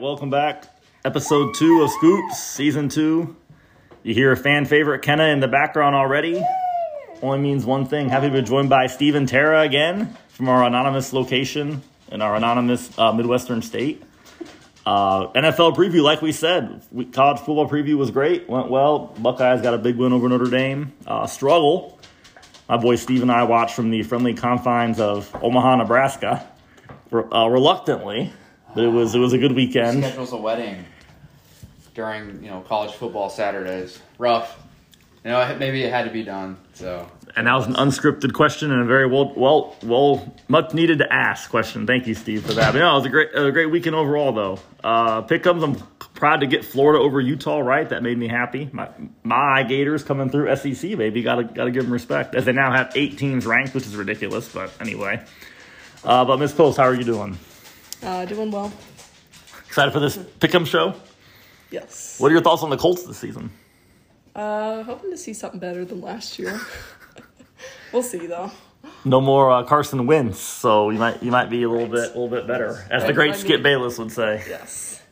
Welcome back. Episode two of Scoops, season two. You hear a fan favorite Kenna in the background already. Only means one thing. Happy to be joined by Stephen Tara again from our anonymous location in our anonymous uh, Midwestern state. Uh, NFL preview, like we said, we, college football preview was great, went well. Buckeyes got a big win over Notre Dame. Uh, struggle. My boy Steve and I watched from the friendly confines of Omaha, Nebraska, uh, reluctantly, but it was it was a good weekend. Schedules a wedding during you know college football Saturdays. Rough. You know, maybe it had to be done. So. And that was an unscripted question and a very well, well, well, much needed to ask question. Thank you, Steve, for that. But no, it was a great, a great weekend overall, though. Uh, Pickums, I'm proud to get Florida over Utah. Right, that made me happy. My my Gators coming through SEC, baby. Got to got to give them respect as they now have eight teams ranked, which is ridiculous. But anyway, uh, but Miss Post, how are you doing? Uh, doing well. Excited for this Pick'em show? Yes. What are your thoughts on the Colts this season? Uh, hoping to see something better than last year. we'll see though. No more uh, Carson Wentz, so you might you might be a little bit a little bit better, as the great Skip Bayless would say. Yes.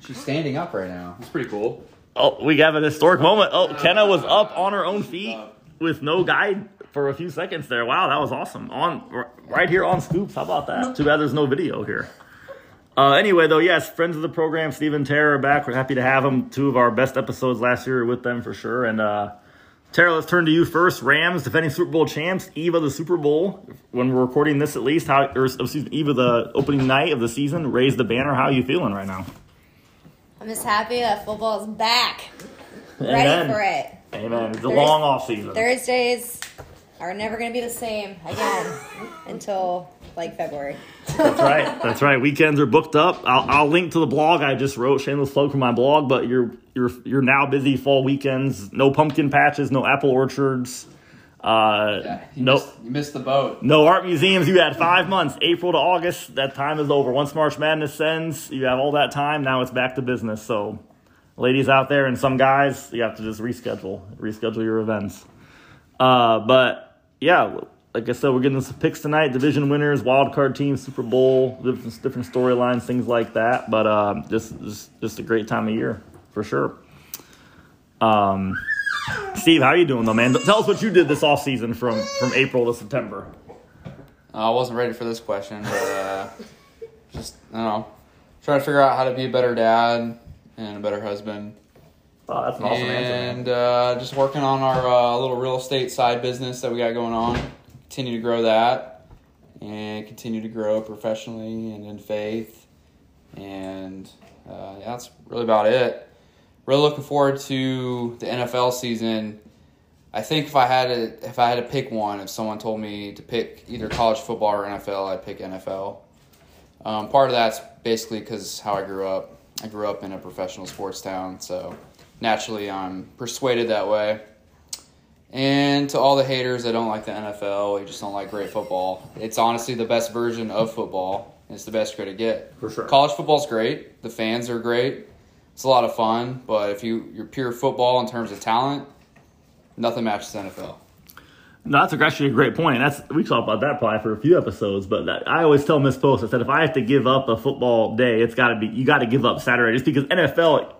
She's standing up right now. That's pretty cool. Oh, we have an historic moment. Oh, Kenna was up on her own feet with no guide for a few seconds there. Wow, that was awesome. On right here on Scoops. How about that? Too bad there's no video here. Uh, anyway, though, yes, friends of the program, Stephen Tara are back. We're happy to have them. Two of our best episodes last year with them for sure. And uh, Tara, let's turn to you first. Rams defending Super Bowl champs, eve of the Super Bowl. When we're recording this, at least, how or excuse me, eve of the opening night of the season, raise the banner. How are you feeling right now? I'm just happy that football is back. Amen. Ready for it. Amen. It's a Thurs- long off season. Thursdays are never going to be the same again until like February. That's right. That's right. Weekends are booked up. I'll, I'll link to the blog I just wrote. Shameless plug for my blog. But you're you're you're now busy fall weekends. No pumpkin patches. No apple orchards. Uh, Yeah. You no Missed, you missed the boat. no art museums. You had five months, April to August. That time is over. Once March Madness ends, you have all that time. Now it's back to business. So, ladies out there and some guys, you have to just reschedule, reschedule your events. Uh, but yeah, like I said, we're getting some picks tonight. Division winners, wild card teams, Super Bowl, different, different storylines, things like that. But um, just, just just a great time of year for sure. Um, Steve, how you doing though, man? Tell us what you did this off season from from April to September. Uh, I wasn't ready for this question, but uh, just I don't know, trying to figure out how to be a better dad and a better husband, Oh, that's an awesome answer. and uh, just working on our uh, little real estate side business that we got going on. Continue to grow that, and continue to grow professionally and in faith, and uh, yeah, that's really about it. Really looking forward to the NFL season. I think if I had to if I had to pick one, if someone told me to pick either college football or NFL, I'd pick NFL. Um, part of that's basically because how I grew up. I grew up in a professional sports town, so naturally I'm persuaded that way. And to all the haters that don't like the NFL, you just don't like great football. It's honestly the best version of football. It's the best you're gonna get. For sure. College football's great. The fans are great. It's a lot of fun. But if you you're pure football in terms of talent, nothing matches the NFL. No, that's actually a great point. That's we talked about that probably for a few episodes. But that, I always tell Miss Post, I said if I have to give up a football day, it's got to be you got to give up Saturday just because NFL,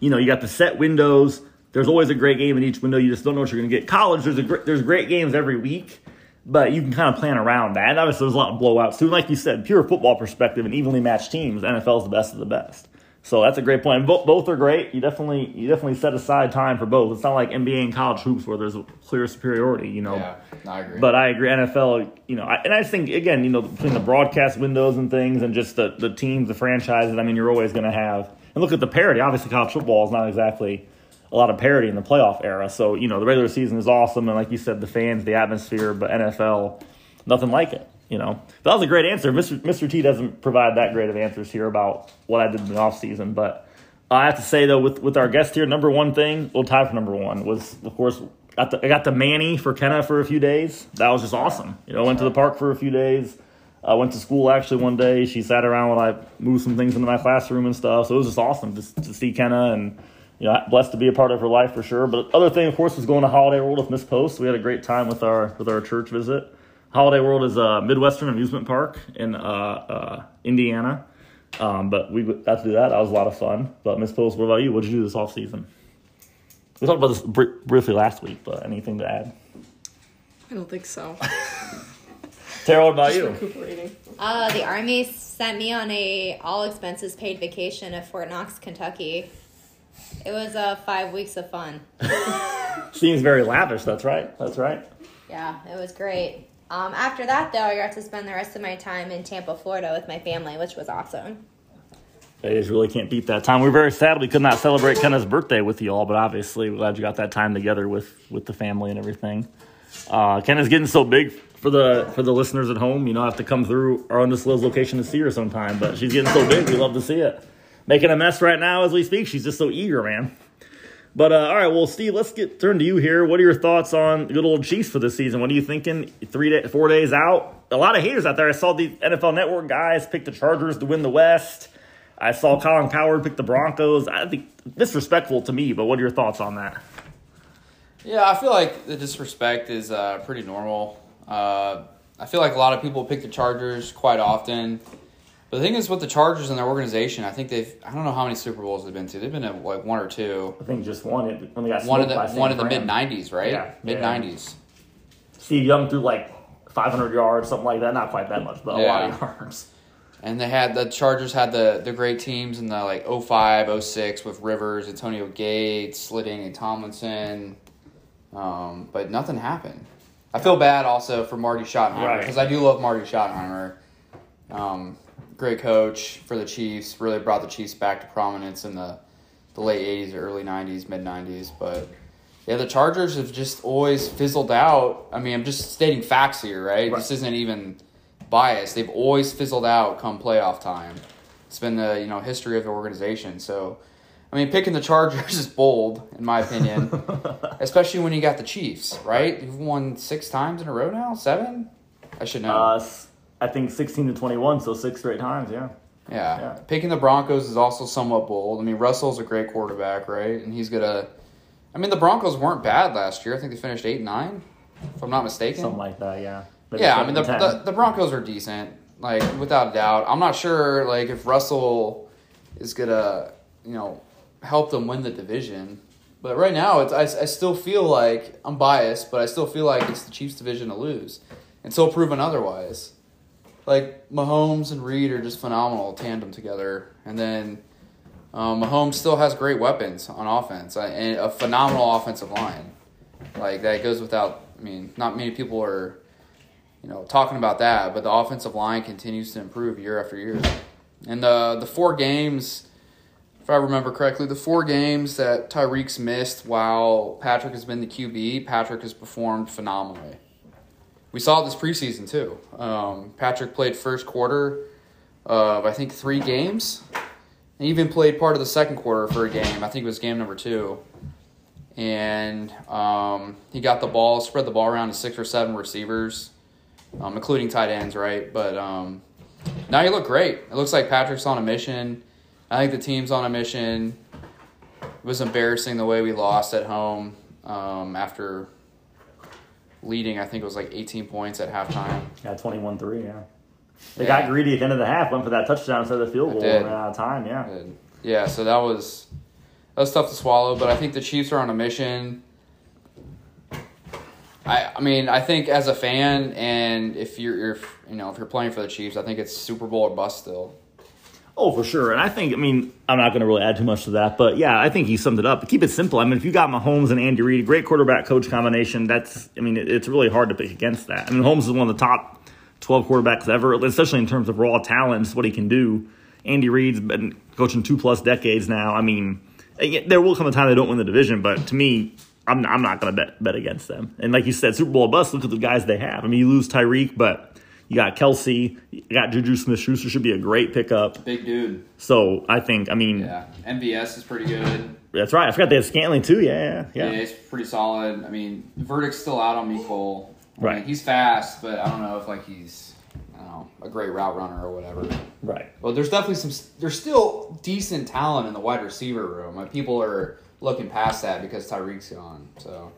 you know, you got the set windows. There's always a great game in each window. You just don't know what you're going to get. College, there's a gr- there's great games every week, but you can kind of plan around that. And obviously, there's a lot of blowouts too. And like you said, pure football perspective and evenly matched teams, NFL is the best of the best. So that's a great point. And Both, both are great. You definitely you definitely set aside time for both. It's not like NBA and college hoops where there's a clear superiority. You know, Yeah, I agree. but I agree, NFL, you know, I, and I just think again, you know, between the broadcast windows and things, and just the the teams, the franchises. I mean, you're always going to have. And look at the parity. Obviously, college football is not exactly a lot of parity in the playoff era. So you know, the regular season is awesome, and like you said, the fans, the atmosphere. But NFL, nothing like it. You know, that was a great answer. Mr. Mr. T doesn't provide that great of answers here about what I did in the off season, but I have to say though, with with our guest here, number one thing, we'll tie for number one was of course got the, I got the Manny for Kenna for a few days. That was just awesome. You know, went to the park for a few days. I went to school actually one day. She sat around while I moved some things into my classroom and stuff. So it was just awesome to, to see Kenna and you know blessed to be a part of her life for sure. But other thing, of course, was going to Holiday World with Miss Post. We had a great time with our with our church visit. Holiday World is a Midwestern amusement park in uh, uh, Indiana. Um, but we got to do that. That was a lot of fun. But Miss Post, what about you? What did you do this off season? We talked about this br- briefly last week, but anything to add? I don't think so. Tara, what about Just you? recuperating. Uh, the army sent me on a all expenses paid vacation at Fort Knox, Kentucky. It was uh, five weeks of fun. Seems very lavish. That's right. That's right. Yeah, it was great. Um, after that, though, I got to spend the rest of my time in Tampa, Florida with my family, which was awesome. They just really can't beat that time. We're very sad we could not celebrate Kenna's birthday with you all, but obviously we're glad you got that time together with with the family and everything. Uh, Kenna's getting so big for the for the listeners at home. You know, I have to come through our undisclosed location to see her sometime. But she's getting so big, we love to see it. Making a mess right now as we speak. She's just so eager, man. But uh, all right, well, Steve, let's get turn to you here. What are your thoughts on good old Chiefs for this season? What are you thinking? Three, day, four days out. A lot of haters out there. I saw the NFL Network guys pick the Chargers to win the West. I saw Colin Cowherd pick the Broncos. I think disrespectful to me, but what are your thoughts on that? Yeah, I feel like the disrespect is uh, pretty normal. Uh, I feel like a lot of people pick the Chargers quite often. But the thing is, with the Chargers and their organization, I think they've, I don't know how many Super Bowls they've been to. They've been at like one or two. I think just one. It when they got One smoked the, one in the mid 90s, right? Yeah, Mid yeah. 90s. Steve Young threw like 500 yards, something like that. Not quite that much, but a lot of Yeah. yards. And they had the Chargers had the the great teams in the like 05, 06 with Rivers, Antonio Gates, Slitting, and Tomlinson. Um, but nothing happened. I feel bad also for Marty Schottenheimer Right. because I do love Marty Schottenheimer. Um, great coach for the Chiefs. Really brought the Chiefs back to prominence in the the late '80s, early '90s, mid '90s. But yeah, the Chargers have just always fizzled out. I mean, I'm just stating facts here, right? Right. This isn't even biased. They've always fizzled out come playoff time. It's been the you know history of the organization. So, I mean, picking the Chargers is bold in my opinion, especially when you got the Chiefs, right? You've won six times in a row now, seven. I should know. Uh, I think 16 to 21, so six straight times. Yeah. yeah. yeah. picking the Broncos is also somewhat bold. I mean, Russell's a great quarterback, right? And he's gonna. I mean, the Broncos weren't bad last year. I think they finished eight and nine, if I'm not mistaken. Something like that. Yeah. Maybe Yeah, I mean the, the the Broncos are decent, like without a doubt. I'm not sure like if Russell is gonna you know help them win the division, but right now it's I, I still feel like I'm biased, but I still feel like it's the Chiefs' division to lose until proven otherwise. Like Mahomes and Reid are just phenomenal tandem together, and then um, Mahomes still has great weapons on offense uh, and a phenomenal offensive line. Like that goes without. I mean, not many people are you know, talking about that, but the offensive line continues to improve year after year. And the the four games, if I remember correctly, the four games that Tyreek's missed while Patrick has been the QB, Patrick has performed phenomenally. We saw this preseason too. Um, Patrick played first quarter of I think three games, and even played part of the second quarter for a game. I think it was game number two. And um, he got the ball, spread the ball around to six or seven receivers um, including tight ends, right? But um, now you look great. It looks like Patrick's on a mission. I think the team's on a mission. It was embarrassing the way we lost at home um, after leading. I think it was like 18 points at halftime. Yeah, 21 3, yeah. They Yeah. got greedy at the end of the half, went for that touchdown instead of the field goal, ran out of time, yeah. Yeah, so that was that was tough to swallow. But I think the Chiefs are on a mission. I, I mean, I think as a fan, and if you're, you're, you know, if you're playing for the Chiefs, I think it's Super Bowl or bust still. Oh, for sure. And I think, I mean, I'm not going to really add too much to that, but yeah, I think he summed it up. Keep it simple. I mean, if you got Mahomes and Andy Reid, great quarterback coach combination, that's, I mean, it's really hard to pick against that. I mean, Mahomes is one of the top 12 quarterbacks ever, especially in terms of raw talent, what he can do. Andy Reid's been coaching two plus decades now. I mean, eh, there will come a time they don't win the division, but to me, I'm, I'm not going to bet bet against them. And like you said, Super Bowl bust. Look at the guys they have. I mean, you lose Tyreek, but you got Kelce, you got Juju Smith Schuster should be a great pickup. Big dude. So I think, I mean, Yeah, MVS is pretty good. that's right. I forgot they had Scantling too. Yeah, Yeah, yeah, it's pretty solid. I mean, the verdict's still out on Mecole. I Right. mean, he's fast, but I don't know if like he's, I don't know, a great route runner or whatever. right. Well, there's definitely some. There's still decent talent in the wide receiver room. Like people are looking past that because Tyreek's gone. So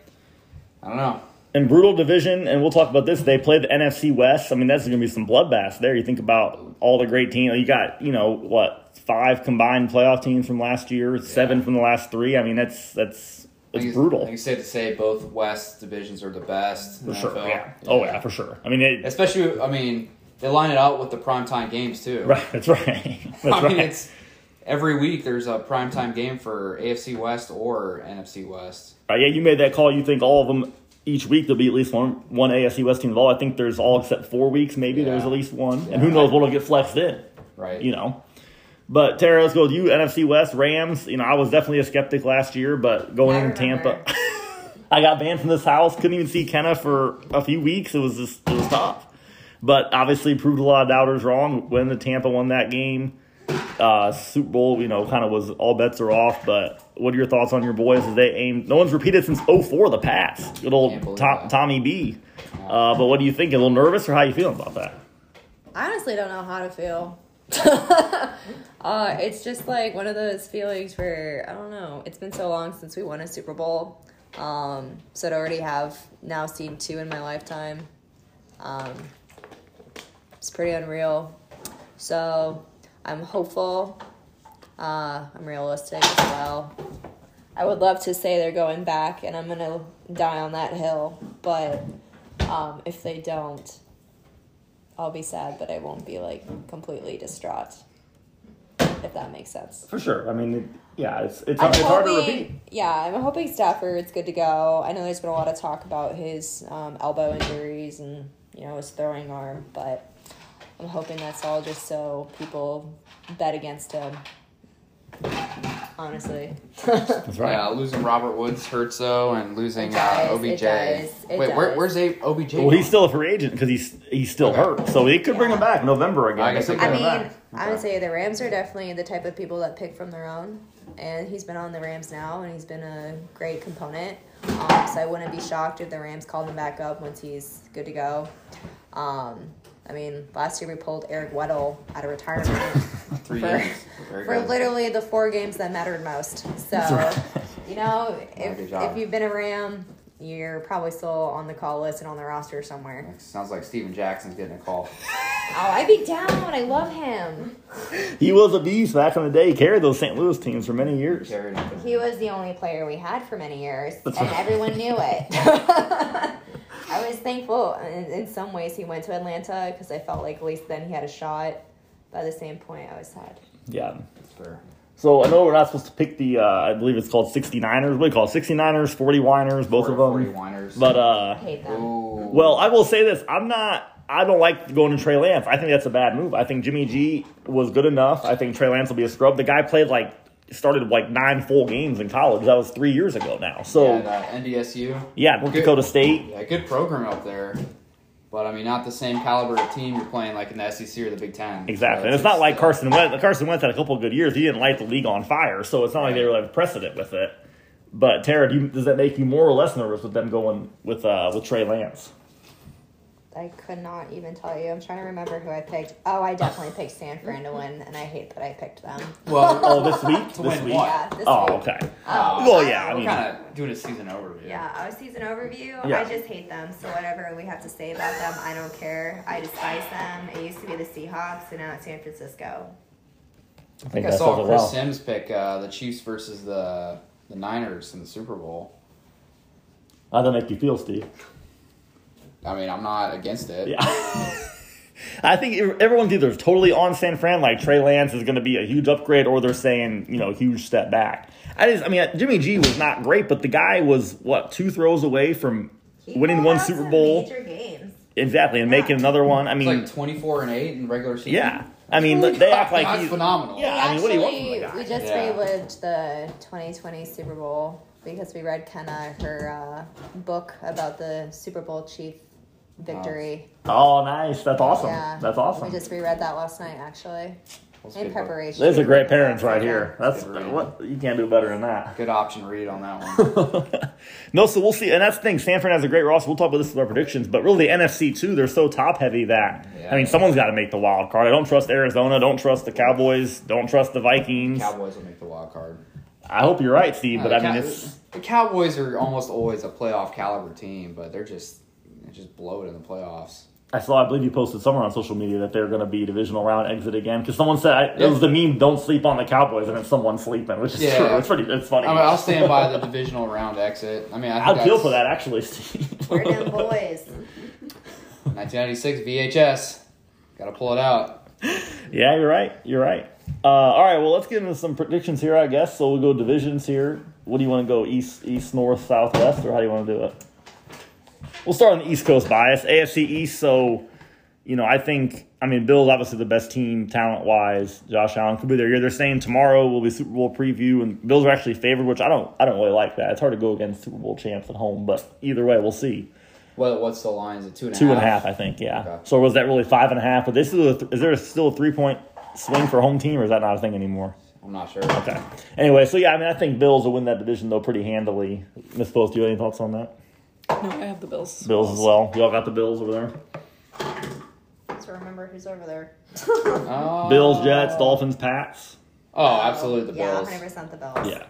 I don't know. And brutal division, and we'll talk about this. They play the NFC West. I mean, that's going to be some bloodbath there. You think about all the great teams. You got, you know, what five combined playoff teams from last year, seven from the last three. I mean, that's that's it's think brutal I think it's safe to say both West divisions are the best. for sure. NFL. Yeah. Oh yeah, for sure. I mean, it, Especially, I mean, they line it out with the primetime games too. right. That's right. That's I right. mean, it's every week there's a primetime game for AFC West or NFC West. Uh, yeah, you made that call. You think all of them each week there'll be at least one one AFC West team involved. I think there's all except four weeks. Maybe Yeah. there's at least one, Yeah. and who knows what'll get flexed in. Right. You know. But Tara, let's go with you. NFC West Rams. You know, I was definitely a skeptic last year, but going I in. Tampa, I got banned from this house. Couldn't even see Kenna for a few weeks. It was just it was tough. But obviously proved a lot of doubters wrong when the Tampa won that game. Uh, Super Bowl, you know, kind of was all bets are off. But what are your thoughts on your boys as they aim? No one's repeated since 04 the Pats. Good old Tom. Tommy B. Uh, but what do you think? A little nervous, or how you feeling about that? I honestly don't know how to feel. uh, it's just like one of those feelings where I don't know. It's been so long since we won a Super Bowl, um, so to already have now seen two in my lifetime, um, it's pretty unreal. So I'm hopeful. Uh, I'm realistic as well. I would love to say they're going back, and I'm gonna die on that hill. But um, if they don't, I'll be sad, but I won't be like completely distraught. If that makes sense. For sure. I mean, it, yeah, it's it's, I'm it's hard to hoping- repeat. Yeah, I'm hoping Stafford's good to go. I know there's been a lot of talk about his um, elbow injuries and you know his throwing arm, but I'm hoping that's all just so people bet against him. Honestly, That's right. Yeah, losing Robert Woods hurts though, and losing It uh, does, OBJ. it does, it Wait, where, does. where's a OBJ? Well, he's still a free agent because he's he's still Okay. hurt, so they could bring him back November again. I guess They could I bring could. him mean, back. I would say the Rams are definitely the type of people that pick from their own, and he's been on the Rams now, and he's been a great component. Um, so I wouldn't be shocked if the Rams called him back up once he's good to go. Um, I mean, last year we pulled Eric Weddle out of retirement three for- games. Very for good. literally the four games that mattered most. So, you know, if, if you've been a Ram, you're probably still on the call list and on the roster somewhere. Sounds like Steven Jackson's getting a call. Oh, I'd be down. I love him. He was a beast back in the day. He carried those St. Louis teams for many years. Carried. He was the only player we had for many years, That's and right. everyone knew it. I was thankful in, in some ways he went to Atlanta because I felt like at least then he had a shot. But at the same point, I was sad. Yeah. That's fair. So I know we're not supposed to pick the, uh, I believe it's called 69ers. What do you call it? 69ers, 40 whiners, both of them. 40 them. whiners. But, I uh, hate them. Well, I will say this. I'm not, I don't like going to Trey Lance. I think that's a bad move. I think Jimmy G was good enough. I think Trey Lance will be a scrub. The guy played like, started like nine full games in college. That was three years ago now. So, yeah, NDSU. yeah, North Good. Dakota State. Yeah, good program up there. But I mean, not the same caliber of team you're playing like in the SEC or the Big Ten. Exactly. So and it's not like Carson Wentz. Carson Wentz had a couple of good years. He didn't light the league on fire, so it's not like they really have precedent with it. But Tara, do you, does that make you more or less nervous with them going with uh, with Trey Lance? I could not even tell you. I'm trying to remember who I picked. Oh, I definitely picked San Fran to win, and I hate that I picked them. Well, Oh, this week. To this win week. what? Yeah, this Oh, week. okay. Um, Well, yeah. I we're mean, kind of doing a season overview. Yeah, our season overview. Yeah. I just hate them. So whatever we have to say about them, I don't care. I despise them. It used to be the Seahawks, and now it's San Francisco. I I think think I saw Chris well. Sims pick uh, the Chiefs versus the the Niners in the Super Bowl. How'd that make you feel, Steve? I mean, I'm not against it. Yeah. I think everyone's either totally on San Fran, like Trey Lance is going to be a huge upgrade, or they're saying, you know, huge step back. I just, I mean, Jimmy G was not great, but the guy was what two throws away from He winning one Super Bowl. Major games. Exactly, and making another one. I It's mean, like 24 and 8 in regular season. yeah. I mean, they act like he's phenomenal. Yeah, We I mean, what do you want from the guy? We just Yeah. relived the 2020 Super Bowl because we read Kenna her uh, book about the Super Bowl chief victory. Oh, nice. That's awesome. Yeah, That's awesome. We just reread that last night, actually, That's in preparation. Those are great parents right here. That's what you can't do better than that. Good option read on that one. No, so we'll see. And that's the thing. San Fran has a great roster. We'll talk about this with our predictions. But really, the NFC too, they're so top heavy that I mean, Yeah. someone's got to make the wild card. I don't trust Arizona. Don't trust the Cowboys. Don't trust the Vikings. Cowboys will make the wild card. I hope you're right, Steve. No, but the I mean, Cow- it's The Cowboys are almost always a playoff caliber team, but they're just they just blow it in the playoffs. I saw, I believe you posted somewhere on social media that they're going to be divisional round exit again because someone said I, it was the meme "Don't sleep on the Cowboys" and it's someone sleeping, which is Yeah. true. It's pretty. It's funny. I mean, I'll stand by the divisional round exit. I mean, I think I'd feel for that actually, Steve. We're them boys. 1996 VHS. Got to pull it out. Yeah, you're right. You're right. Uh, all right, well, let's get into some predictions here, I guess. So we'll go divisions here. What do you want to go? East, east, north, south, west, or how do you want to do it? We'll start on the East Coast bias, AFC East. So, you know, I think, I mean, Bills obviously the best team talent wise. Josh Allen could be there. They're saying tomorrow will be Super Bowl preview, and Bills are actually favored, which I don't, I don't really like that. It's hard to go against Super Bowl champs at home, but either way, we'll see. What what's the line? Is it two and a half? Two and a half, I think. Yeah. Okay. So was that really five and a half? But they still is there still a three point swing for home team, or is that not a thing anymore? I'm not sure. Okay. Anyway, so yeah, I mean, I think Bills will win that division though pretty handily. Miss Post, do you have any thoughts on that? No, I have the Bills. Bills as well. You all got the Bills over there. So remember who's over there. Uh, Bills, Jets, Dolphins, Pats. Oh, absolutely the Bills. Yeah, 100% the Bills. Yeah.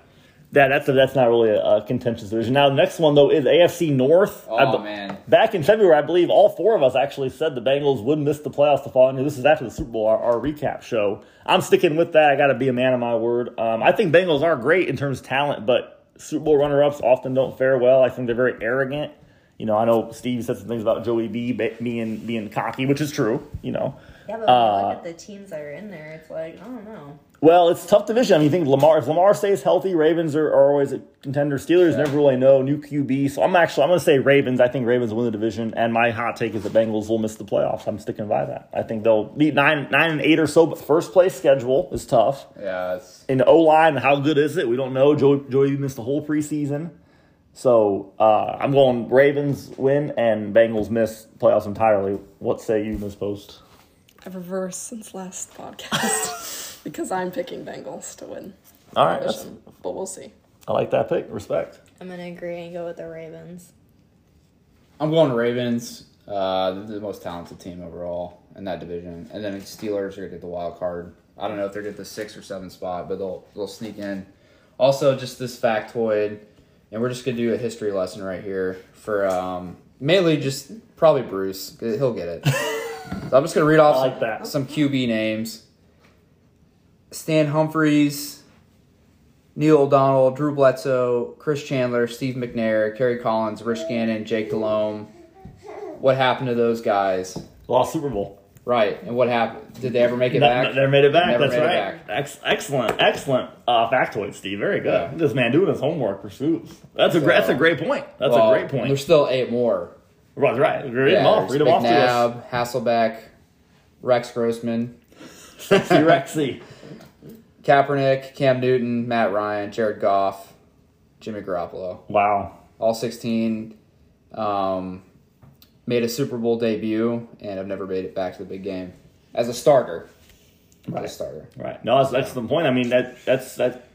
That that's a, that's not really a, a contentious division. Now the next one though is AFC North. Oh be- man. Back in February, I believe all four of us actually said the Bengals would miss the playoffs the following year. This is after the Super Bowl, our, our recap show. I'm sticking with that. I got to be a man of my word. Um, I think Bengals are great in terms of talent, but Super Bowl runner-ups often don't fare well. I think they're very arrogant. You know, I know Steve said some things about Joey B being being cocky, which is true. You know, Yeah, but Uh, look at the teams that are in there, it's like, I don't know. well, it's a tough division. I mean, you think Lamar if Lamar stays healthy, Ravens are, are always a contender. Steelers never really know new QB. So I'm actually I'm going to say Ravens. I think Ravens will win the division, and my hot take is the Bengals will miss the playoffs. I'm sticking by that. I think they'll beat nine nine and eight or so, but first place schedule is tough. Yeah, it's In the O line, how good is it? We don't know. Joey, Joey missed the whole preseason. So uh, I'm going Ravens win and Bengals miss playoffs entirely. What say you, Miss Post? I've reversed since last podcast because I'm picking Bengals to win All right, that's, but we'll see. I like that pick. Respect. I'm going to agree and go with the Ravens. I'm going Ravens. Uh, they're the most talented team overall in that division, and then Steelers are gonna get the wild card. I don't know if they're get the six or seven spot, but they'll they'll sneak in. Also, just this factoid, and we're just gonna do a history lesson right here for um, mainly just probably Bruce. He'll get it. so I'm just gonna read off like some, that. some QB names: Stan Humphries, Neil O'Donnell, Drew Bledsoe, Chris Chandler, Steve McNair, Kerry Collins, Rich Gannon, Jake Delhomme. What happened to those guys? Lost Super Bowl. Right, and what happened? Did they ever make it No- back? Never made it back. Never That's made it right. Ex- excellent, excellent uh, factoid, Steve. Very good. Yeah. This man doing his homework pursues. That's a great. That's a great point. That's Well, a great point. There's still eight more. Right, right. Read them off. Read them off to us. Hasselbeck, Rex Grossman, Sexy Rexy. Kaepernick, Cam Newton, Matt Ryan, Jared Goff, Jimmy Garoppolo. Wow. All 16 um, made a Super Bowl debut and have never made it back to the big game as a starter. Right. As a starter. Right. No, that's, that's the point. I mean, that that's that.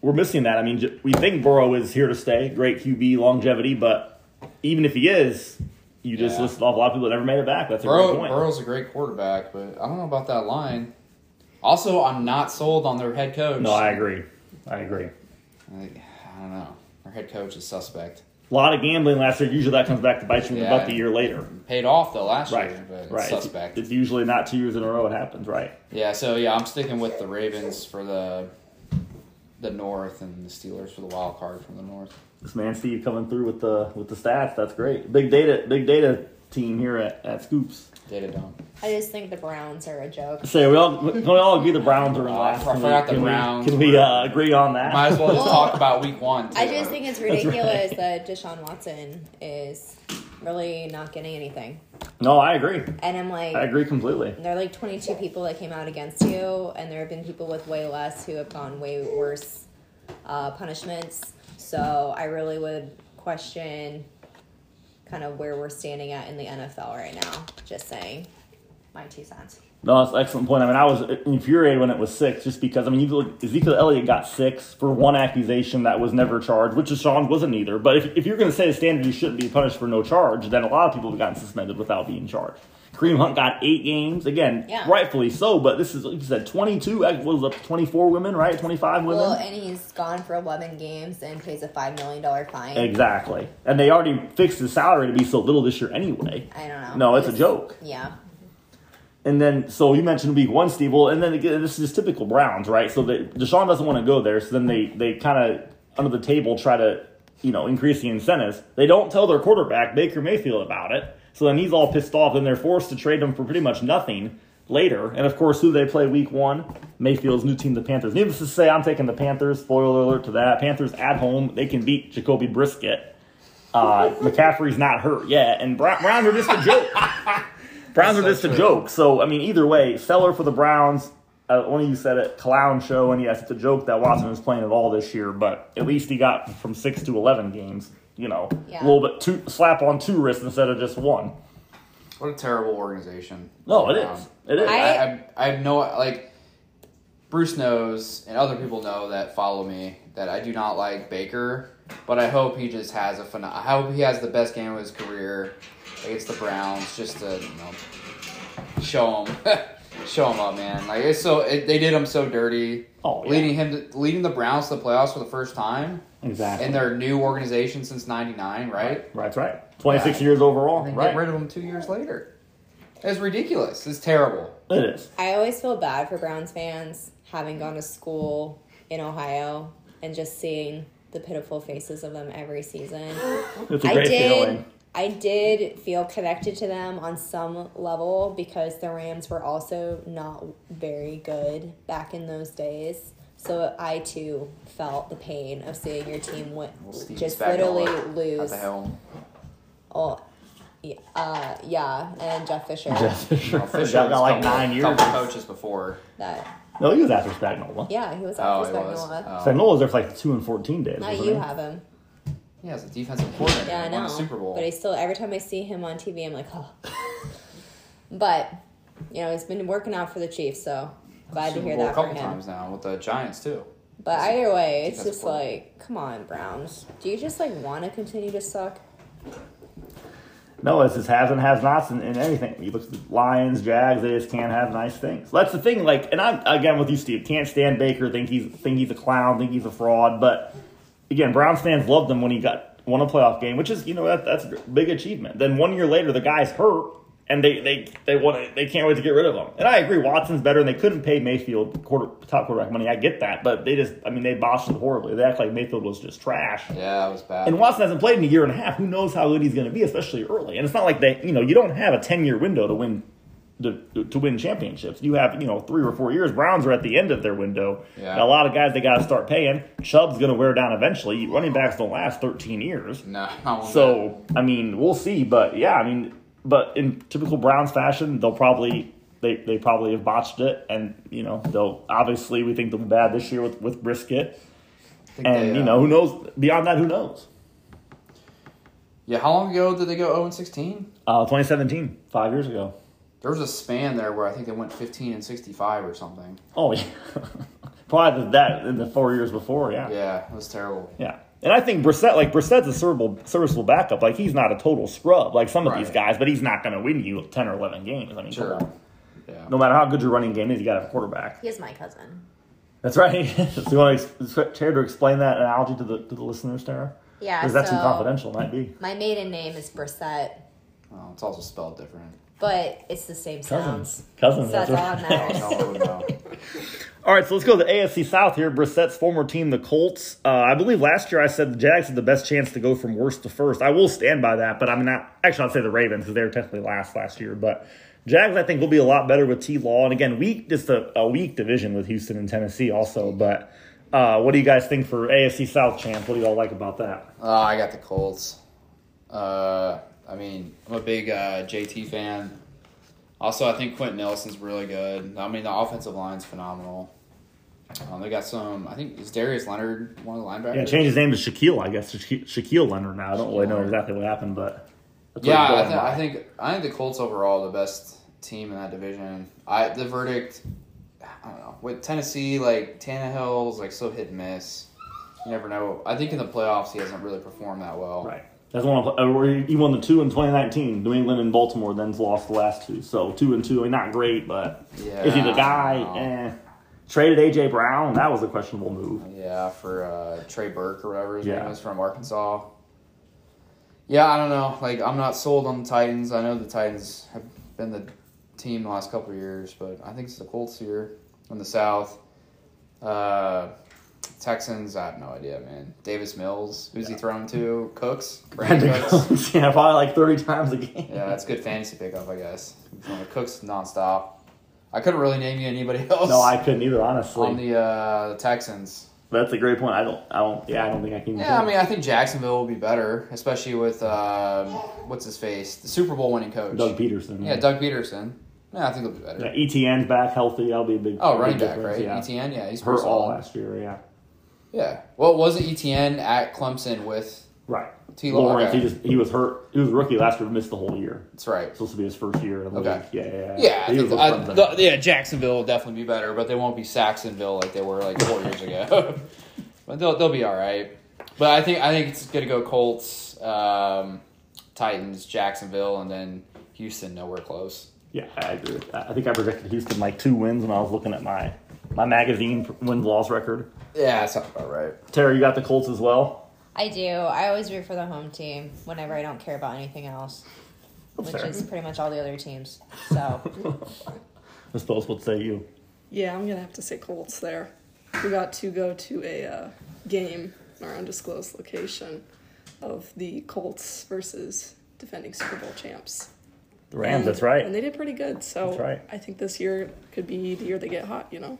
We're missing that. I mean, we think Burrow is here to stay. Great QB longevity, but even if he is, you just Yeah. listed off a lot of people that never made it back. That's a Burrow, great point. Burrow's a great quarterback, but I don't know about that line. Also, I'm not sold on their head coach. No, I agree. I agree. I, I don't know. Their head coach is suspect. A lot of gambling last year. Usually that comes back to bite you in the Yeah. butt the year later. Paid off though last Right. year, but right. It's- suspect. It's, usually not two years in a row it happens. Right. Yeah, so yeah, I'm sticking with the Ravens for the the North and the Steelers for the wild card from the North. This man Steve coming through with the with the stats. That's great. Big data. Big data team here at, at Scoops. Data don't. I just think the Browns are a joke. Say we all can we all agree the Browns are in Oh, last. I Can forgot we, the can we- Browns Can we uh, agree on that? Might as well just talk about Week One. Too. I just think it's right. ridiculous that Deshaun Watson is really not getting anything. No, I agree. And I'm like, I agree completely. there are like 22 people that came out against you, and there have been people with way less who have gone way worse uh, punishments. So I really would question kind of where we're standing at in the NFL right now. Just saying. my two cents. No, that's an excellent point. I mean, I was infuriated when it was six, just because I mean, you look, Ezekiel Elliott got six for one accusation that was never charged, which Deshaun wasn't either. But if, if you're going to say the standard you shouldn't be punished for no charge, then a lot of people have gotten suspended without being charged. Kareem Hunt got eight games again, Yeah. rightfully so. But this is like you said, 22. uh, What was it, 24 women, right? 25 women. Well, and he's gone for 11 games and pays a $5 million fine. exactly, and they already fixed his salary to be so little this year anyway. I don't know. No, it's a joke. Yeah. And then, so you mentioned week one, Steve. Well, and then again, this is typical Browns, right? So they, Deshaun doesn't want to go there. So then they, they kind of under the table try to, you know, increase the incentives. They don't tell their quarterback Baker Mayfield about it. So then he's all pissed off. Then they're forced to trade him for pretty much nothing later. And of course, who they play week one? Mayfield's new team, the Panthers. Needless to say, I'm taking the Panthers. Spoiler alert to that. Panthers at home. They can beat Jacoby Brisket. Uh, McCaffrey's not hurt yet, and Brown, Browns are just a joke. Browns are just so a joke. So I mean, either way, seller for the Browns. Uh, one of you said it, clown show, and yes, it's a joke that Watson is playing at all this year. But at least he got from six to eleven games. You know, Yeah. a little bit two slap on two wrists instead of just one. What a terrible organization. No, it Um, is. It is. I, I- I, I have no like. Bruce knows, and other people know that follow me that I do not like Baker, but I hope he just has a phen- I hope he has the best game of his career against the Browns, just to you know show him, show him up, man. Like it's so it, they did him so dirty, Oh, yeah. leading him to, leading the Browns to the playoffs for the first time exactly. in their new organization since '99, right? right, that's right. Twenty six Yeah. years overall. And then Right. get rid of him two years later. It's ridiculous. It's terrible. it is. I always feel bad for Browns fans having gone to school in Ohio and just seeing the pitiful faces of them every season. It's a I great did. feeling. I did feel connected to them on some level because the Rams were also not very good back in those days. So I too felt the pain of seeing your team wi- Well, just literally lose. Oh, yeah, uh, yeah, and Jeff Fisher. Jeff Fisher. Well, Fisher got like couple- nine years. Couple coaches before. That No, he was after Spagnuolo. yeah, he was Oh, after he was. Oh. Spagnuolo was there for like two and fourteen days. Now you he? have him. Yeah, as a defensive coordinator. Yeah, I won know. a Super Bowl. But I still, every time I see him on TV, I'm like, oh. but, you know, he's been working out for the Chiefs, so glad to Super hear Bowl that a for couple him. times now with the Giants too. But either way, it's just coordinator. like, come on, Browns. Do you just like want to continue to suck? No, it's just has and has nots in, in anything. You look at the Lions, Jags, they just can't have nice things. That's the thing. Like, and I'm again with you, Steve. Can't stand Baker. Think he's think he's a clown. Think he's a fraud. But again, Browns fans loved him when he got won a playoff game, which is you know that, that's a big achievement. Then one year later, the guy's hurt, and they they they want to, they can't wait to get rid of him. And I agree, Watson's better, and they couldn't pay Mayfield quarter, top quarterback money. I get that, but they just I mean they botched it horribly. They act like Mayfield was just trash. Yeah, it was bad. And Watson hasn't played in a year and a half. Who knows how good he's going to be, especially early. And it's not like they, you know, you don't have a ten year window to win to, to win championships. You have, you know, three or four years. Browns are at the end of their window. Yeah. A lot of guys they got to start paying. Chubb's going to wear down eventually. Running backs don't last thirteen years. no, not one bit. So I mean, we'll see. But yeah, I mean, but in typical Browns fashion, they'll probably. They, they probably have botched it, and you know they'll obviously we think they'll be bad this year with, with brisket, and they, you uh, know who knows beyond that who knows. Yeah, how long ago did they go 0 and 16? Uh, 2017, five years ago. There was a span there where I think they went 15 and 65 or something. Oh yeah, probably that in the four years before. Yeah, yeah. Yeah, it was terrible. And I think Brissett, like Brissett's a serviceable, serviceable backup. Like he's not a total scrub like some of these guys, but he's not going to win you ten or eleven games. I mean, Sure. Yeah. No matter how good your running game is, you got to have a quarterback. He is my cousin. That's right. so you want to care to explain that analogy to the to the listeners, Tara? Yeah, Because that's too so confidential. Might be my maiden name is Brissett. Well, it's also spelled different. But it's the same sounds. cousins. Cousins. So that's all right. that matters. No one. All right, so let's go to the AFC South here. Brissett's former team, the Colts. Uh, I believe last year I said the Jags had the best chance to go from worst to first. I will stand by that, but I'm not. Actually, I'd say the Ravens because they were technically last last year. But Jags, I think, will be a lot better with T. Law. And again, weak just a, a weak division with Houston and Tennessee also. But uh, what do you guys think for AFC South champ? What do y'all like about that? Uh, I got the Colts. Uh, I mean, I'm a big uh, JT fan. Also, I think Quenton Nelson's really good. I mean, the offensive line's phenomenal. Um, they got some. I think is Darius Leonard one of the linebackers. Yeah, change his name to Shaquille. I guess Shaquille, Shaquille Leonard now. I don't really know Shaquille. exactly what happened, but that's Yeah, I, th- I think I think the Colts overall are the best team in that division. I the verdict. I don't know. With Tennessee, like Tannehill's like so hit and miss. You never know. I think in the playoffs he hasn't really performed that well. Right. That's one. Of, uh, he won the two in 2019. New England and Baltimore then's lost the last two. So two and two. I mean, not great, but Yeah, is he the guy? I don't know. Eh. Traded AJ Brown. That was a questionable move. Yeah, for uh, Trey Burke or whatever his Yeah. name is from Arkansas. Yeah, I don't know. Like, I'm not sold on the Titans. I know the Titans have been the team the last couple of years, but I think it's the Colts here in the South. Uh, Texans, I have no idea, man. Davis Mills, who's he throwing to? Cooks, Brandin Cooks. yeah, probably like 30 times a game. Yeah, that's good fantasy pickup, I guess. Throwing to Cooks nonstop. I couldn't really name you anybody else. No, I couldn't either. Honestly, on the uh, the Texans. that's a great point. I don't. I don't. Yeah, I don't think I can. Yeah, I mean, I think Jacksonville will be better, especially with um, what's his face, the Super Bowl winning coach. Doug Pederson. Yeah, Doug Pederson. Yeah, I think they'll be better. Yeah, Etienne's back healthy. That'll be a big. Oh, big running back, difference, right? Yeah. Etienne, yeah, he's Hurt all solid. last year. Yeah. Yeah. Well, wasn't Etienne at Clemson with? Right. T. Lawrence, okay. he just he was hurt. He was a rookie last year, missed the whole year. That's right. Supposed to be his first year in the Okay. league. Yeah, yeah, yeah. Yeah, I think I- the- yeah. Jacksonville will definitely be better, but they won't be Saxonville like they were like four years ago. but they'll they'll be all right. But I think I think it's gonna go Colts, um, Titans, Jacksonville, and then Houston nowhere close. Yeah, I agree. I think I projected Houston like two wins when I was looking at my my magazine wins loss record. Yeah, that sounds about right. Tara, you got the Colts as well. I do. I always root for the home team whenever I don't care about anything else, That's which fair. is pretty much all the other teams. So I suppose what say you? Yeah, I'm gonna have to say Colts there. We got to go to a uh, game in our undisclosed location of the Colts versus defending Super Bowl champs. The Rams. And- that's right. And they did pretty good. So That's right. I think this year could be the year they get hot. You know.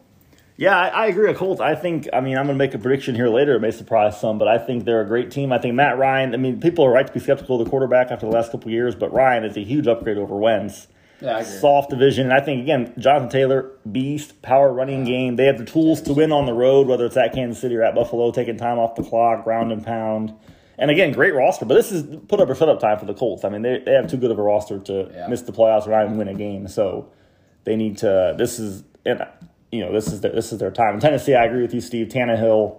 Yeah, I, I agree with Colts. I think, I mean, I'm going to make a prediction here later. It may surprise some, but I think they're a great team. I think Matt Ryan, I mean, people are right to be skeptical of the quarterback after the last couple of years, but Ryan is a huge upgrade over Wentz. Yeah, I agree. Soft division. And I think, again, Jonathan Taylor, beast, power running game. They have the tools to win on the road, whether it's at Kansas City or at Buffalo, taking time off the clock, ground and pound. And again, great roster, but this is put up or shut up time for the Colts. I mean, they, they have too good of a roster to Yeah. miss the playoffs or not even win a game. So they need to. This is, and you know, this is their, this is their time. In Tennessee, I agree with you, Steve. Tannehill,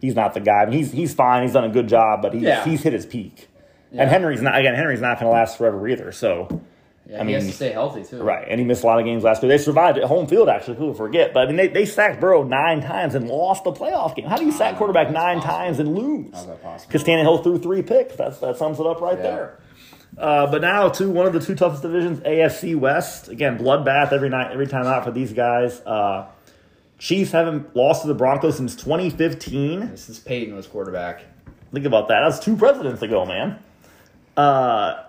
he's not the guy. I mean, he's he's fine. He's done a good job, but he's Yeah. he's hit his peak. Yeah. And Henry's not again. Henry's not going to last forever either. So Yeah, I he has mean- to stay healthy too. right, and he missed a lot of games last year. They survived at home field. Actually, Who people forget, but I mean, they, they sacked Burrow nine times and lost the playoff game. How do you sack quarterback nine possible. times and lose? How's that possible? Because Tannehill threw three picks. That's that sums it up right Yeah. there. Uh, but now to one of the two toughest divisions, AFC West. Again, bloodbath every night, every time out for these guys. Uh, Chiefs haven't lost to the Broncos since 2015. This is Peyton was quarterback. Think about that. That's two presidents ago, man. Uh,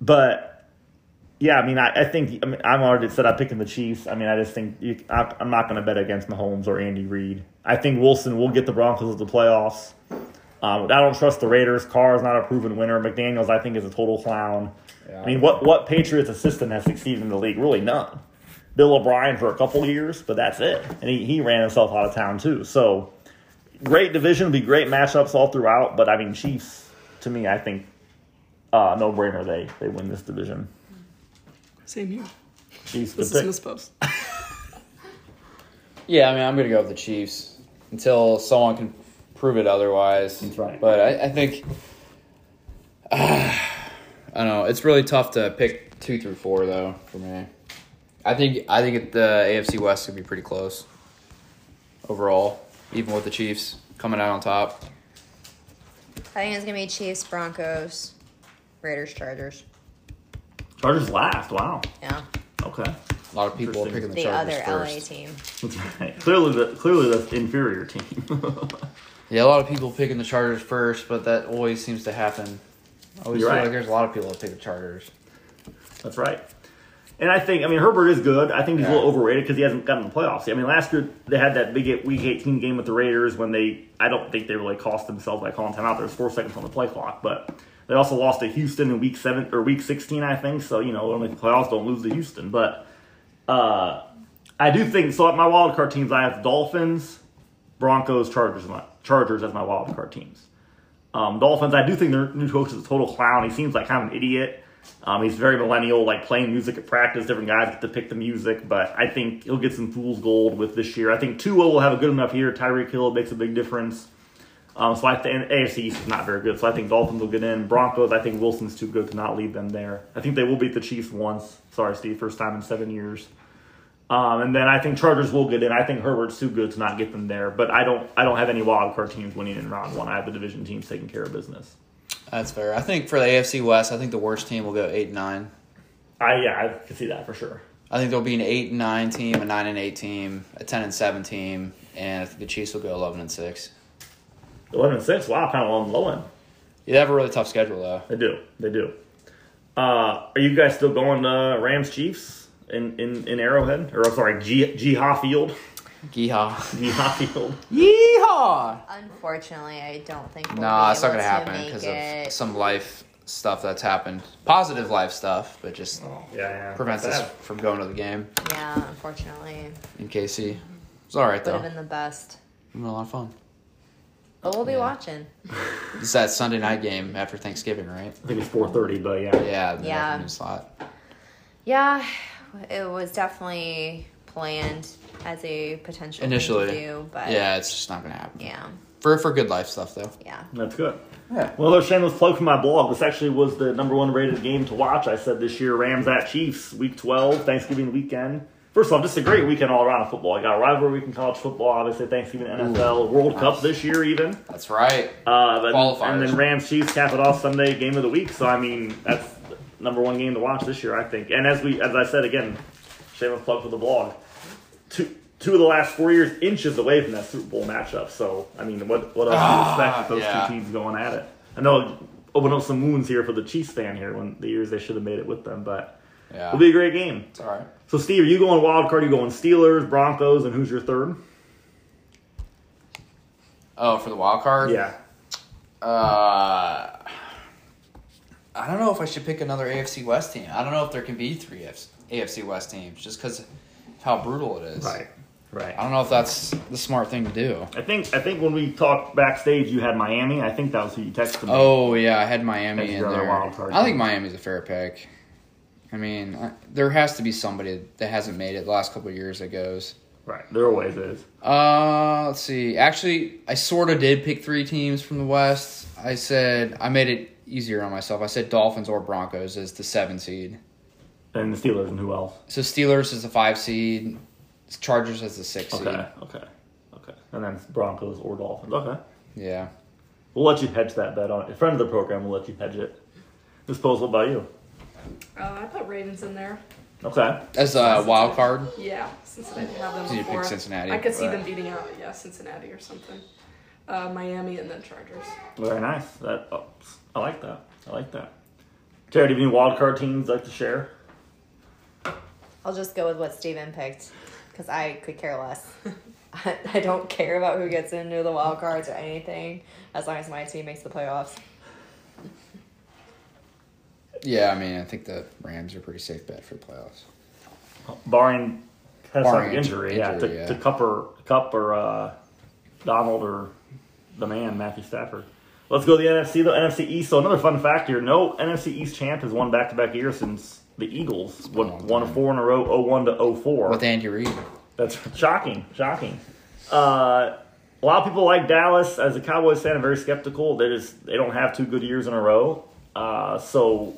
but yeah, I mean, I, I think I mean, I'm already said I'm picking the Chiefs. I mean, I just think you, I, I'm not going to bet against Mahomes or Andy Reid. I think Wilson will get the Broncos to the playoffs. Um, I don't trust the Raiders. Carr is not a proven winner. McDaniels, I think, is a total clown. Yeah. I mean, what what Patriots assistant has succeeded in the league? Really, none. Bill O'Brien for a couple years, but that's it. And he, he ran himself out of town too. So great division, will be great matchups all throughout. But I mean, Chiefs to me, I think uh, no brainer. They they win this division. Same here. Chiefs. This good is pick. Miss Post. Yeah, I mean, I'm gonna go with the Chiefs until someone can prove it otherwise. That's right. But I, I think I don't know. It's really tough to pick two through four though for me. I think I think it, the AFC West could be pretty close overall, even with the Chiefs coming out on top. I think it's gonna be Chiefs, Broncos, Raiders, Chargers. Chargers last. Wow. Yeah, Okay. A lot of people are picking the, the Chargers other first. LA team. That's right. Clearly the clearly the inferior team. Yeah, a lot of people picking the Chargers first, but that always seems to happen. I always You're feel right. like there's a lot of people that pick the Chargers. That's right. And I think, I mean, Herbert is good. I think he's a little overrated because he hasn't gotten the playoffs. I mean, last year they had that big Week 18 game with the Raiders when they, I don't think they really cost themselves by calling timeout. There's four seconds on the play clock, but they also lost to Houston in Week seven or Week 16, I think. So you know, only the playoffs don't lose to Houston. But uh, I do think so. At my wild card teams, I have Dolphins, Broncos, Chargers, my, Chargers as my wild card teams. Um, Dolphins, I do think their new coach is a total clown. He seems like kind of an idiot. Um, he's very millennial, like playing music at practice. Different guys get to pick the music, but I think he'll get some fool's gold with this year. I think Tua will have a good enough year. Tyreek Hill makes a big difference. Um, so I think AFC East is not very good. So I think Dolphins will get in. Broncos, I think Wilson's too good to not lead them there. I think they will beat the Chiefs once. Sorry, Steve, first time in seven years. Um, and then I think Chargers will get in. I think Herbert's too good to not get them there. But I don't. I don't have any wild card teams winning in round one. I have the division teams taking care of business. That's fair. I think for the AFC West, I think the worst team will go eight and nine. I yeah, I can see that for sure. I think there'll be an eight and nine team, a nine and eight team, a ten and seven team, and I think the Chiefs will go eleven and six. Eleven and six. Wow, kind of on the low end. Yeah, they have a really tough schedule though. They do. They do. Uh, are you guys still going uh, Rams Chiefs in, in, in Arrowhead? Or I'm sorry, G Jihad Field. Yeehaw! Jihad Field. Yeehaw! Unfortunately, I don't think. We'll Nah, be it's not gonna to happen because of some life stuff that's happened. Positive life stuff, but just oh, Yeah, yeah. prevents us from going to the game Yeah, unfortunately, in KC. It's all right would though. have been the best. It's been a lot of fun. But we'll be Yeah. watching. It's that Sunday night game after Thanksgiving, right? I think it's 4:30, but yeah. Yeah, Yeah. afternoon slot. Yeah, it was definitely planned as a potential thing Initially, to do, but yeah, it's just not gonna happen. yeah, For for good life stuff though. yeah. That's good. Yeah. Well, there's shameless plug for my blog. This actually was the number one rated game to watch. I said this year, Rams at Chiefs, Week 12, Thanksgiving weekend. First of all, just a great weekend all around in football. I got a rivalry week in college football, obviously Thanksgiving NFL, World Cup this year even. That's right. Uh, but, Qualifiers. and then Rams Chiefs cap it off Sunday game of the week. So I mean that's number one game to watch this year, I think. And as we as I said again, shameless plug for the blog. Two two of the last four years inches away from that Super Bowl matchup. So I mean, what what else do you Ah, expect with those yeah. two teams going at it? I know open up some wounds here for the Chiefs fan here when the years they should have made it with them, but Yeah. it'll be a great game. It's all right. So Steve, are you going wild card? Are you going Steelers, Broncos, and who's your third? Oh, for the wild card. Yeah. Uh, I don't know if I should pick another AFC West team. I don't know if there can be three AFC West teams just because how brutal it is. Right. Right. I don't know if that's the smart thing to do. I think I think when we talked backstage, you had Miami. I think that was who you texted me. Oh yeah, I had Miami That's in your there. wild card I think. Miami's a fair pick. I mean, I, there has to be somebody that hasn't made it the last couple of years that goes. Right. There always is. Uh, let's see. Actually, I sort of did pick three teams from the West. I said I made it easier on myself. I said Dolphins or Broncos as the seven seed. And the Steelers and who else? So Steelers is the five seed. Chargers as the six Okay. seed. Okay. Okay. Okay. And then Broncos or Dolphins. Okay. Yeah. We'll let you hedge that bet on it. Friend of the program will let you hedge it. Ms. Post, what about you? Uh, I put Ravens in there. Okay. As a wild card. Yeah, Cincinnati have them So you pick. Cincinnati. I could see Right. them beating out, yeah, Cincinnati or something. Uh, Miami and then Chargers. Very nice. That oh, I like that. I like that. Terry, do you have any wild card teams you'd like to share? I'll just go with what Steven picked because I could care less. I, I don't care about who gets into the wild cards or anything as long as my team makes the playoffs. Yeah, I mean, I think the Rams are a pretty safe bet for the playoffs. Barring has Barring some injury, injury, yeah, to, yeah. to Kupp or Kupp or uh, Donald or the man Matthew Stafford. Let's go to the NFC, the NFC East. So another fun fact here: no NFC East champ has won back to back years since the Eagles been a won, long won time. four in a row, 01 to 04. With Andy Reid. That's shocking, shocking. Uh, a lot of people like Dallas. As a Cowboys fan, I'm very skeptical. They just they don't have two good years in a row. Uh, so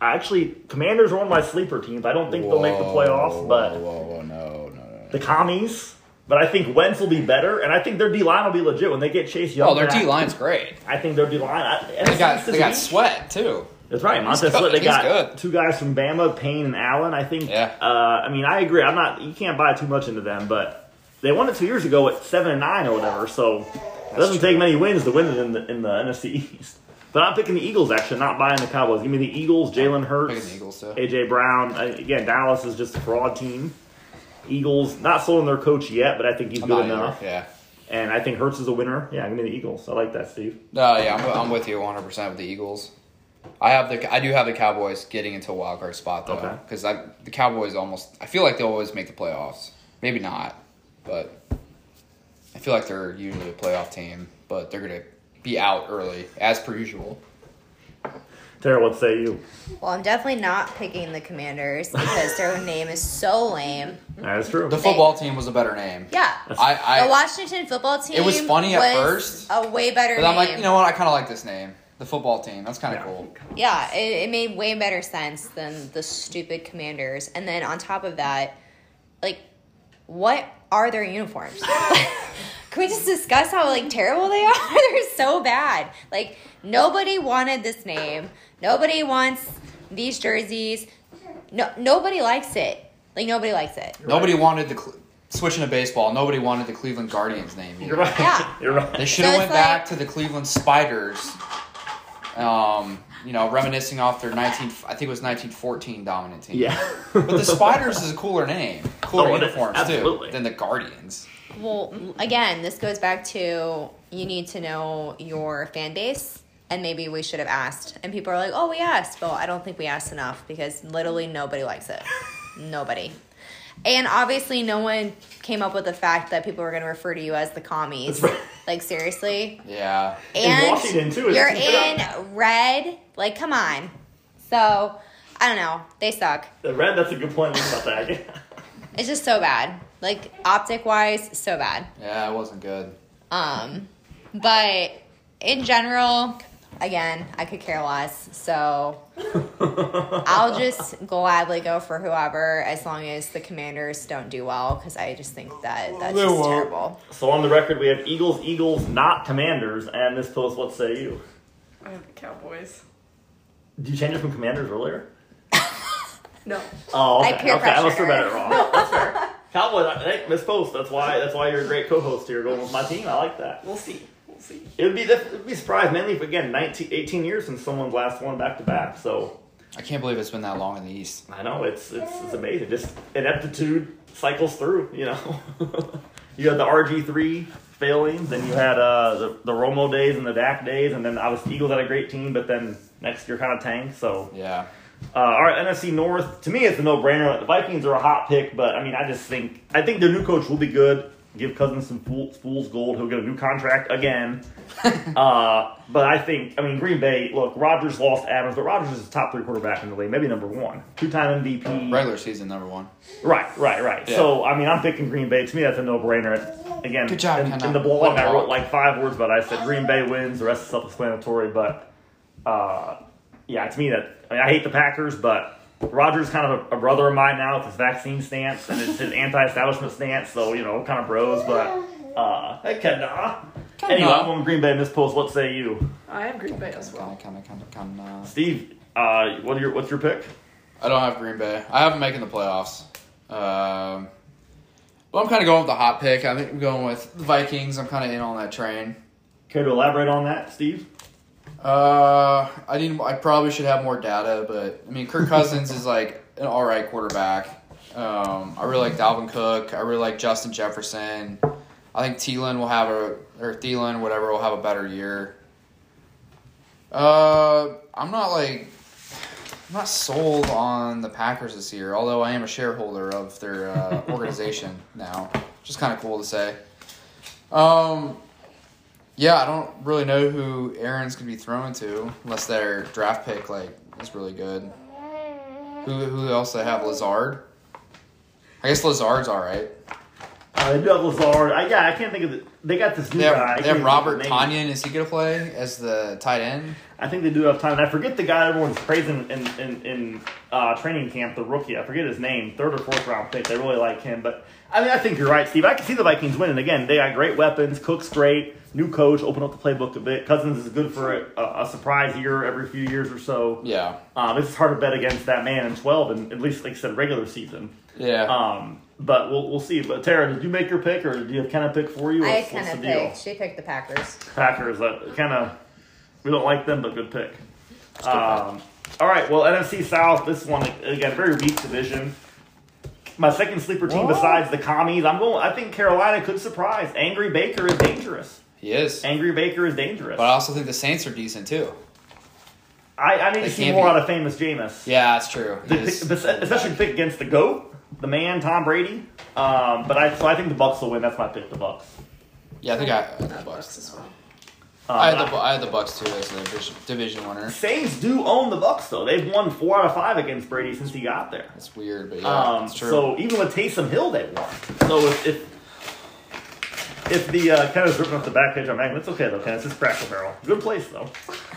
actually, Commanders are one of my sleeper teams. I don't think they'll make the playoffs, but whoa, whoa, whoa, no, no, no. the commies. But I think Wentz will be better, and I think their D line will be legit when they get Chase Young. Oh, their. D line's great. I think their D line. They got they got Sweat too. That's right, Montez. Sweat. They He's got good. two guys from Bama, Payne and Allen. I think. Yeah. Uh, I mean, I agree. I'm not. You can't buy too much into them, but they won it two years ago at seven and nine or whatever. So it doesn't true. take many wins to win it in the in the NFC East. But I'm picking the Eagles. Actually, not buying the Cowboys. Give me the Eagles. Jalen Hurts. The Eagles, too. AJ Brown. Uh, Again, Dallas is just a fraud team. Eagles not sold on their coach yet, but I think he's I'm good not either, enough. Yeah. And I think Hurts is a winner. Yeah, give me the Eagles. I like that, Steve. No, yeah, I'm, I'm with you 100 percent with the Eagles. I have the I do have the Cowboys getting into a wild card spot though, because Okay. because the Cowboys almost I feel like they always make the playoffs. Maybe not, but I feel like they're usually a playoff team, but they're gonna be out early as per usual. Tara, what say you? Well, I'm definitely not picking the Commanders because their name is so lame. That's true. The football team was a better name. Yeah. I, I the Washington football team. It was funny at was first, A way better but name. I'm like, you know what? I kind of like this name. The football team. That's kind of Yeah. cool. Yeah, it, it made way better sense than the stupid commanders. And then on top of that, like, what are their uniforms? Can we just discuss how like terrible they are? They're so bad. Like nobody wanted this name. Nobody wants these jerseys. No, nobody likes it. Like nobody likes it. Nobody wanted the Cle- switching to baseball. Nobody wanted the Cleveland Guardians name. You're right. Yeah. You're right. They should have So went it's back to the Cleveland Spiders. Um, you know, reminiscing off their 19, I think it was 1914 dominant team. Yeah. But the Spiders is a cooler name, cooler Oh, uniforms too than the Guardians. Well, again, this goes back to you need to know your fan base, and maybe we should have asked. And people are like, "Oh, we asked." Well, I don't think we asked enough because literally nobody likes it. nobody. And obviously, no one came up with the fact that people were going to refer to you as the commies. Right. Like seriously. Yeah. And Washington, too, you're in red. Like, come on. So I don't know. They suck. The red, that's a good point about that. It's just so bad. Like optic wise, so bad. Yeah, it wasn't good. Um, but in general, again, I could care less. So I'll just gladly go for whoever as long as the commanders don't do well because I just think that that's just terrible. so on the record, we have Eagles, Eagles, not Commanders, and Miss Post, what say you? I have the Cowboys. Did you change it from Commanders earlier? No. Oh, okay. I peer okay, I must have pressure. read it wrong. That's fair. Cowboys, I- hey, Miss Post. That's why. That's why you're a great co-host here, going with my team. I like that. We'll see. We'll see. It would be it would be surprised mainly if again 19, 18 years since someone's last won back to back. So I can't believe it's been that long in the East. I know it's it's, it's amazing. Just ineptitude cycles through. You know, you had the RG three failings, then you had uh, the the Romo days and the Dak days, and then obviously Eagles had a great team, but then next year kind of tanked. So Yeah. uh, all right, NFC North. To me, it's a no-brainer. The Vikings are a hot pick, but I mean, I just think I think their new coach will be good. Give Cousins some fool, fool's gold. He'll get a new contract again. uh, but I think, I mean, Green Bay. Look, Rodgers lost Adams, but Rodgers is a top three quarterback in the league, maybe number one, two-time MVP. Regular season number one. Right, right, right. Yeah. So I mean, I'm picking Green Bay. To me, that's a no-brainer. Again, Good job, in, in the blog, I wrote like five words, but I said Green Bay wins. The rest is self-explanatory. But uh, yeah, to me, that I, mean, I hate the Packers, but Rodgers kind of a, a brother of mine now with his vaccine stance and his, his anti-establishment stance. So you know, kind of bros. But uh, hey, Kenna. Anyway, I'm on Green Bay in Miss Post. What say you, I am Green Bay as well. Kind of, kind of, kind of, kind of. Steve? Uh, what are your what's your pick? I don't have Green Bay. I have them making the playoffs. Um, well, I'm kind of going with the hot pick. I think I'm going with the Vikings. I'm kind of in on that train. Care to elaborate on that, Steve? Uh, I need. I probably should have more data, but I mean, Kirk Cousins is like an all right quarterback. Um, I really like Dalvin Cook. I really like Justin Jefferson. I think Thielen will have a or Thielen, whatever, will have a better year. Uh, I'm not like I'm not sold on the Packers this year, although I am a shareholder of their uh, organization now, which is kind of cool to say. Um, yeah, I don't really know who Aaron's gonna be thrown to unless their draft pick like is really good. Who who else they have? Lazard. I guess Lazard's all right. Uh, they do have Lazard. I, yeah, I can't think of the. They got this new They guy. Have, can't they have Robert. Tonyan. Is he gonna play as the tight end? I think they do have time. I forget the guy everyone's praising in in, in uh, training camp, the rookie. I forget his name. Third or fourth round pick. They really like him. But I mean, I think you're right, Steve. I can see the Vikings winning again. They got great weapons. Cook's great. New coach. Open up the playbook a bit. Cousins is good for a, a surprise year every few years or so. Yeah, Um, it's hard to bet against that man in 12, and at least like I said, regular season. yeah. Um, but we'll we'll see. But Tara, did you make your pick, or do you have kind of pick for you? I What's, kind what's of the deal? She picked the Packers. Packers. That kind of we don't like them, but good pick. Um, all right. Well, NFC South. This one again, very weak division. My second sleeper team What? besides the commies. I'm going. I think Carolina could surprise. Angry Baker is dangerous. He is. Angry Baker is dangerous. But I also think the Saints are decent too. I, I need They to see can't more be- out of famous Jameis. Yeah, that's true. He The is- pick- especially pick against the goat, the man, Tom Brady. Um, but I so I think the Bucs will win. That's my pick. The Bucs. Yeah, I think I. I think the Bucs. Bucs as well. Um, I had the I had the Bucs too as the division, division winner. Saints do own the Bucs though. They've won four out of five against Brady since he got there. It's weird, but yeah, Um, it's true. so even with Taysom Hill, they won. So if if, if the uh, Ken is ripping off the back page on Magnum, it's okay though. Ken, it's just Cracker Barrel. Good place though.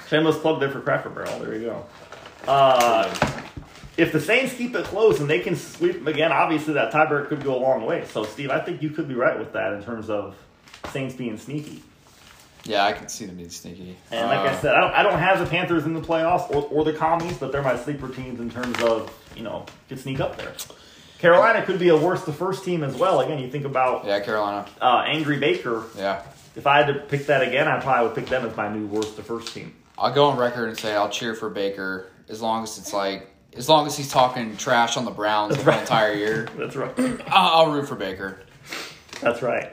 Shameless plug there for Cracker Barrel. There you go. Uh, if the Saints keep it close and they can sweep them again, obviously that tiebreaker could go a long way. So Steve, I think you could be right with that in terms of Saints being sneaky. yeah, I can see them being sneaky. And like I Uh, said, I don't, I don't have the Panthers in the playoffs or, or the commies, but they're my sleeper teams in terms of, you know, could sneak up there. Carolina could be a worse the first team as well. Again, you think about yeah, Carolina. uh, Angry Baker. Yeah, If I had to pick that again, I probably would pick them as my new worst the first team. I'll go on record and say I'll cheer for Baker as long as it's like as long as he's talking trash on the Browns the right. entire year. That's right. I'll, I'll root for Baker. That's right.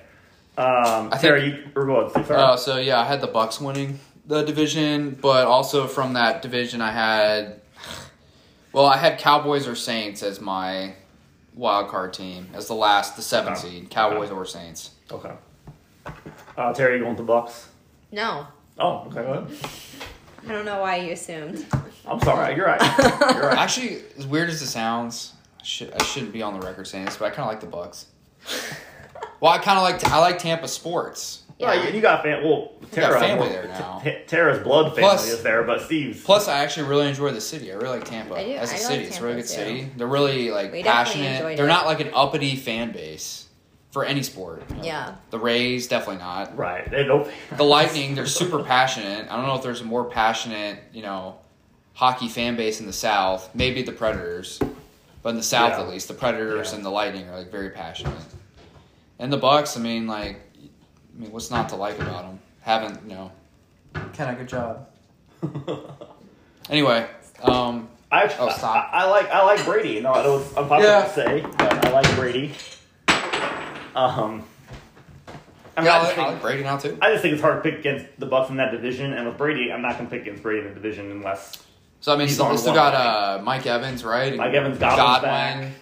Um, I Sarah, think- you, or go ahead. Uh, so yeah, I had the Bucs winning the division, but also from that division, I had well, I had Cowboys or Saints as my wild card team as the last, the seven Okay. seed, Cowboys Okay. or Saints. okay. Uh, Terry, you want the Bucs? No, Oh, okay. Go ahead. I don't know why you assumed. I'm sorry. You're right. You're right. Actually, as weird as it sounds, I should I shouldn't be on the record saying this, but I kind of like the Bucs. well, I kind of like I like Tampa sports. Well, you, you got fam- well, Tara, family there now. T- Tara's blood family Plus- is there, but Steve's. Plus, I actually really enjoy the city. I really like Tampa I do. as a I like city. it's a really good too. city. They're really like We passionate. They're it. not like an uppity fan base for any sport. you know. Yeah. The Rays definitely not. Right. They don't. The Lightning, they're super passionate. I don't know if there's a more passionate, you know, hockey fan base in the South. Maybe the Predators, but in the South Yeah. at least, the Predators Yeah. and the Lightning are like very passionate. And the Bucs, I mean, like, I mean, what's not to like about them? Haven't, you know, kind of good job. Anyway, um, I, Oh, stop. I, I like I like Brady. No, I know it's unpopular Yeah. to say, but I like Brady. Um, I mean, yeah, I, I just like, I like Brady now too. I just think it's hard to pick against the Bucs in that division, and with Brady, I'm not going to pick against Brady in the division unless So I mean, He's still, still got uh, Mike Evans, right? Mike Evans, Godwin's back.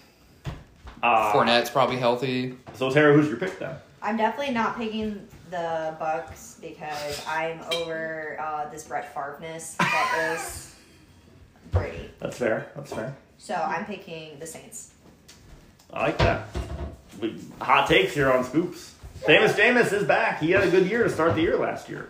uh, Fournette's probably healthy. So Tara, who's your pick then? I'm definitely not picking the Bucs because I'm over uh, this Brett Favre-ness that is Brady. That's fair. That's fair. So I'm picking the Saints. I like that. We, hot takes here on Scoops. Famous Jameis is back. He had a good year to start the year last year.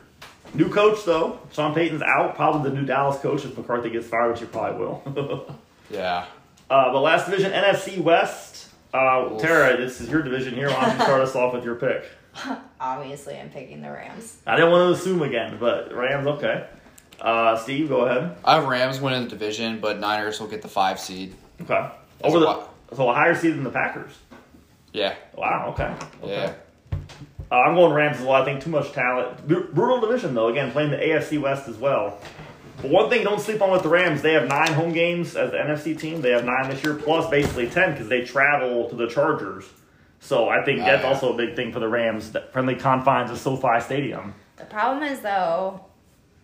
New coach though. Sean Payton's out. Probably the new Dallas coach if McCarthy gets fired, which he probably will. Yeah. uh, but last division, NFC West. Uh, Tara, this is your division here. Why don't you start us off with your pick? Obviously, I'm picking the Rams. I didn't want to assume again, but Rams okay. Uh, Steve, go ahead. I have Rams winning the division, but Niners will get the five seed. Okay. That's Over the what- so a higher seed than the Packers. Yeah. Wow. Okay. okay. Yeah. Uh, I'm going Rams as well. I think too much talent. Br- Brutal division though. Again, playing the AFC West as well. But one thing don't sleep on with the Rams. They have nine home games as the NFC team. They have nine this year, plus basically ten because they travel to the Chargers. So I think Oh, that's yeah. also a big thing for the Rams. The friendly confines of SoFi Stadium. The problem is though,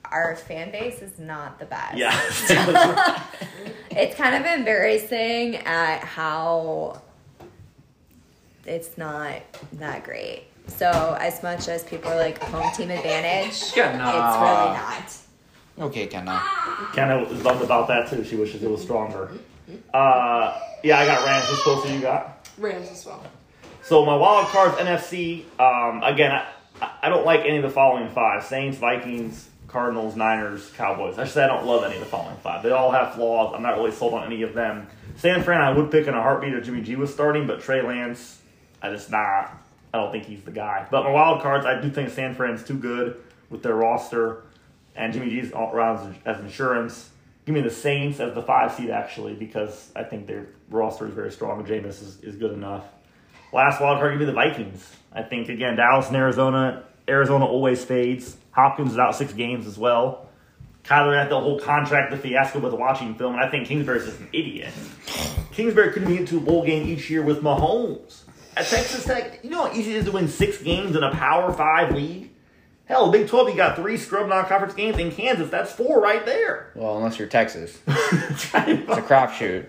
our fan base is not the best. Yeah. It's kind of embarrassing at how it's not that great. So as much as people are like home team advantage, Yeah, nah. it's really not. Okay, Kenna. Kenna is bummed about that too. She wishes it was stronger. Uh, yeah, I got Rams. Who's closer you got? Rams as well. So my wild cards NFC. Um, again, I, I don't like any of the following five: Saints, Vikings, Cardinals, Niners, Cowboys. Actually, I don't love any of the following five. They all have flaws. I'm not really sold on any of them. San Fran, I would pick in a heartbeat if Jimmy G was starting, but Trey Lance, I just not. I don't think he's the guy. But my wild cards, I do think San Fran's too good with their roster, and Jimmy G's all around as, insurance. Give me the Saints as the five seed actually, because I think their roster is very strong. Jameis is, is good enough. Last wild card, give me the Vikings. I think again, Dallas and Arizona. Arizona always fades. Hopkins is out six games as well. Kyler had the whole contract, the fiasco with watching film, and I think Kingsbury's just an idiot. Kingsbury couldn't get into a bowl game each year with Mahomes. At Texas Tech, you know how easy it is to win six games in a Power Five league? Hell, Big 12, you got three scrub non-conference games in Kansas. That's four right there. Well, unless you're Texas. That's right. It's a crapshoot.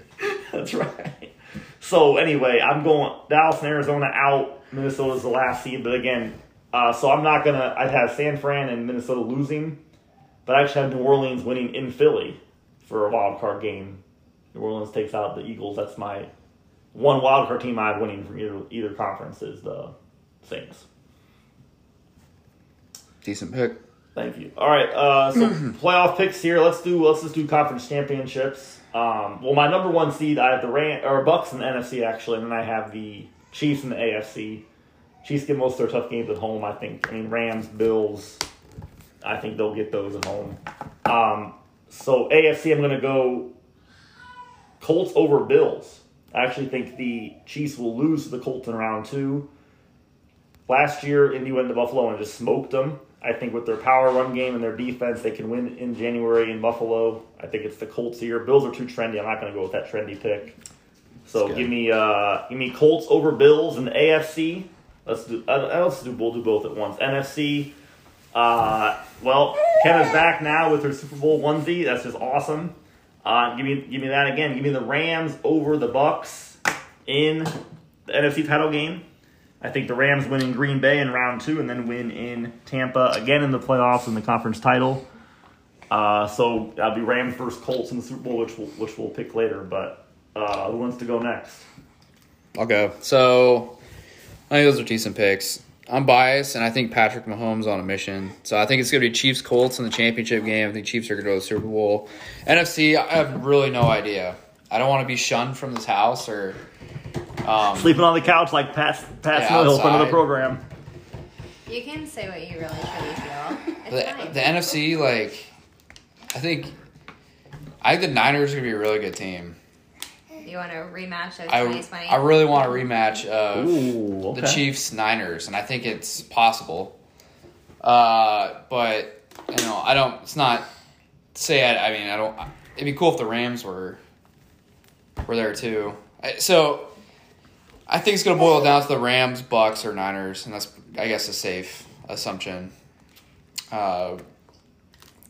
That's right. So anyway, I'm going Dallas and Arizona out. Minnesota's the last seed, but again, Uh, so I'm not gonna. I have San Fran and Minnesota losing, but I actually have New Orleans winning in Philly for a wild card game. New Orleans takes out the Eagles. That's my one wild card team I have winning from either either conference is the Saints. Decent pick. Thank you. All right, uh, so playoff picks here. Let's do let's just do conference championships. Um, well, my number one seed, I have the Ram or Bucs in the NFC actually, and then I have the Chiefs in the AFC. Chiefs get most of their tough games at home. I think. I mean, Rams, Bills. I think they'll get those at home. Um, so AFC, I'm going to go Colts over Bills. I actually think the Chiefs will lose to the Colts in round two. Last year, Indy went to Buffalo and just smoked them. I think with their power run game and their defense, they can win in January in Buffalo. I think it's the Colts here. Bills are too trendy. I'm not going to go with that trendy pick. So give me uh, give me Colts over Bills in the AFC. Let's do uh, let's do we'll do both at once. NFC. Uh, well, Ken is back now with her Super Bowl onesie. That's just awesome. Uh, give me give me that again. Give me the Rams over the Bucs in the NFC title game. I think the Rams win in Green Bay in round two, and then win in Tampa again in the playoffs in the conference title. Uh, so that'll be Rams versus Colts in the Super Bowl, which we'll, which we'll pick later. But uh, who wants to go next? I'll go. So I think those are decent picks. I'm biased, and I think Patrick Mahomes on a mission. So I think it's going to be Chiefs Colts in the championship game. I think Chiefs are going to go to the Super Bowl. NFC, I have really no idea. I don't want to be shunned from this house or. Um, Sleeping on the couch like Pat Pat Yeah, Snow, friend of the outside. program. You can say what you really truly feel. It's the, fine. the NFC, like, I think, I think the Niners are going to be a really good team. you want a rematch of I, 2020? I really want a rematch of Ooh, okay. the Chiefs Niners, and I think it's possible. Uh, but you know, I don't. It's not. Say I. I mean, I don't. It'd be cool if the Rams were were there too. I, so I think it's gonna boil down to the Rams, Bucs, or Niners, and that's I guess a safe assumption. Uh,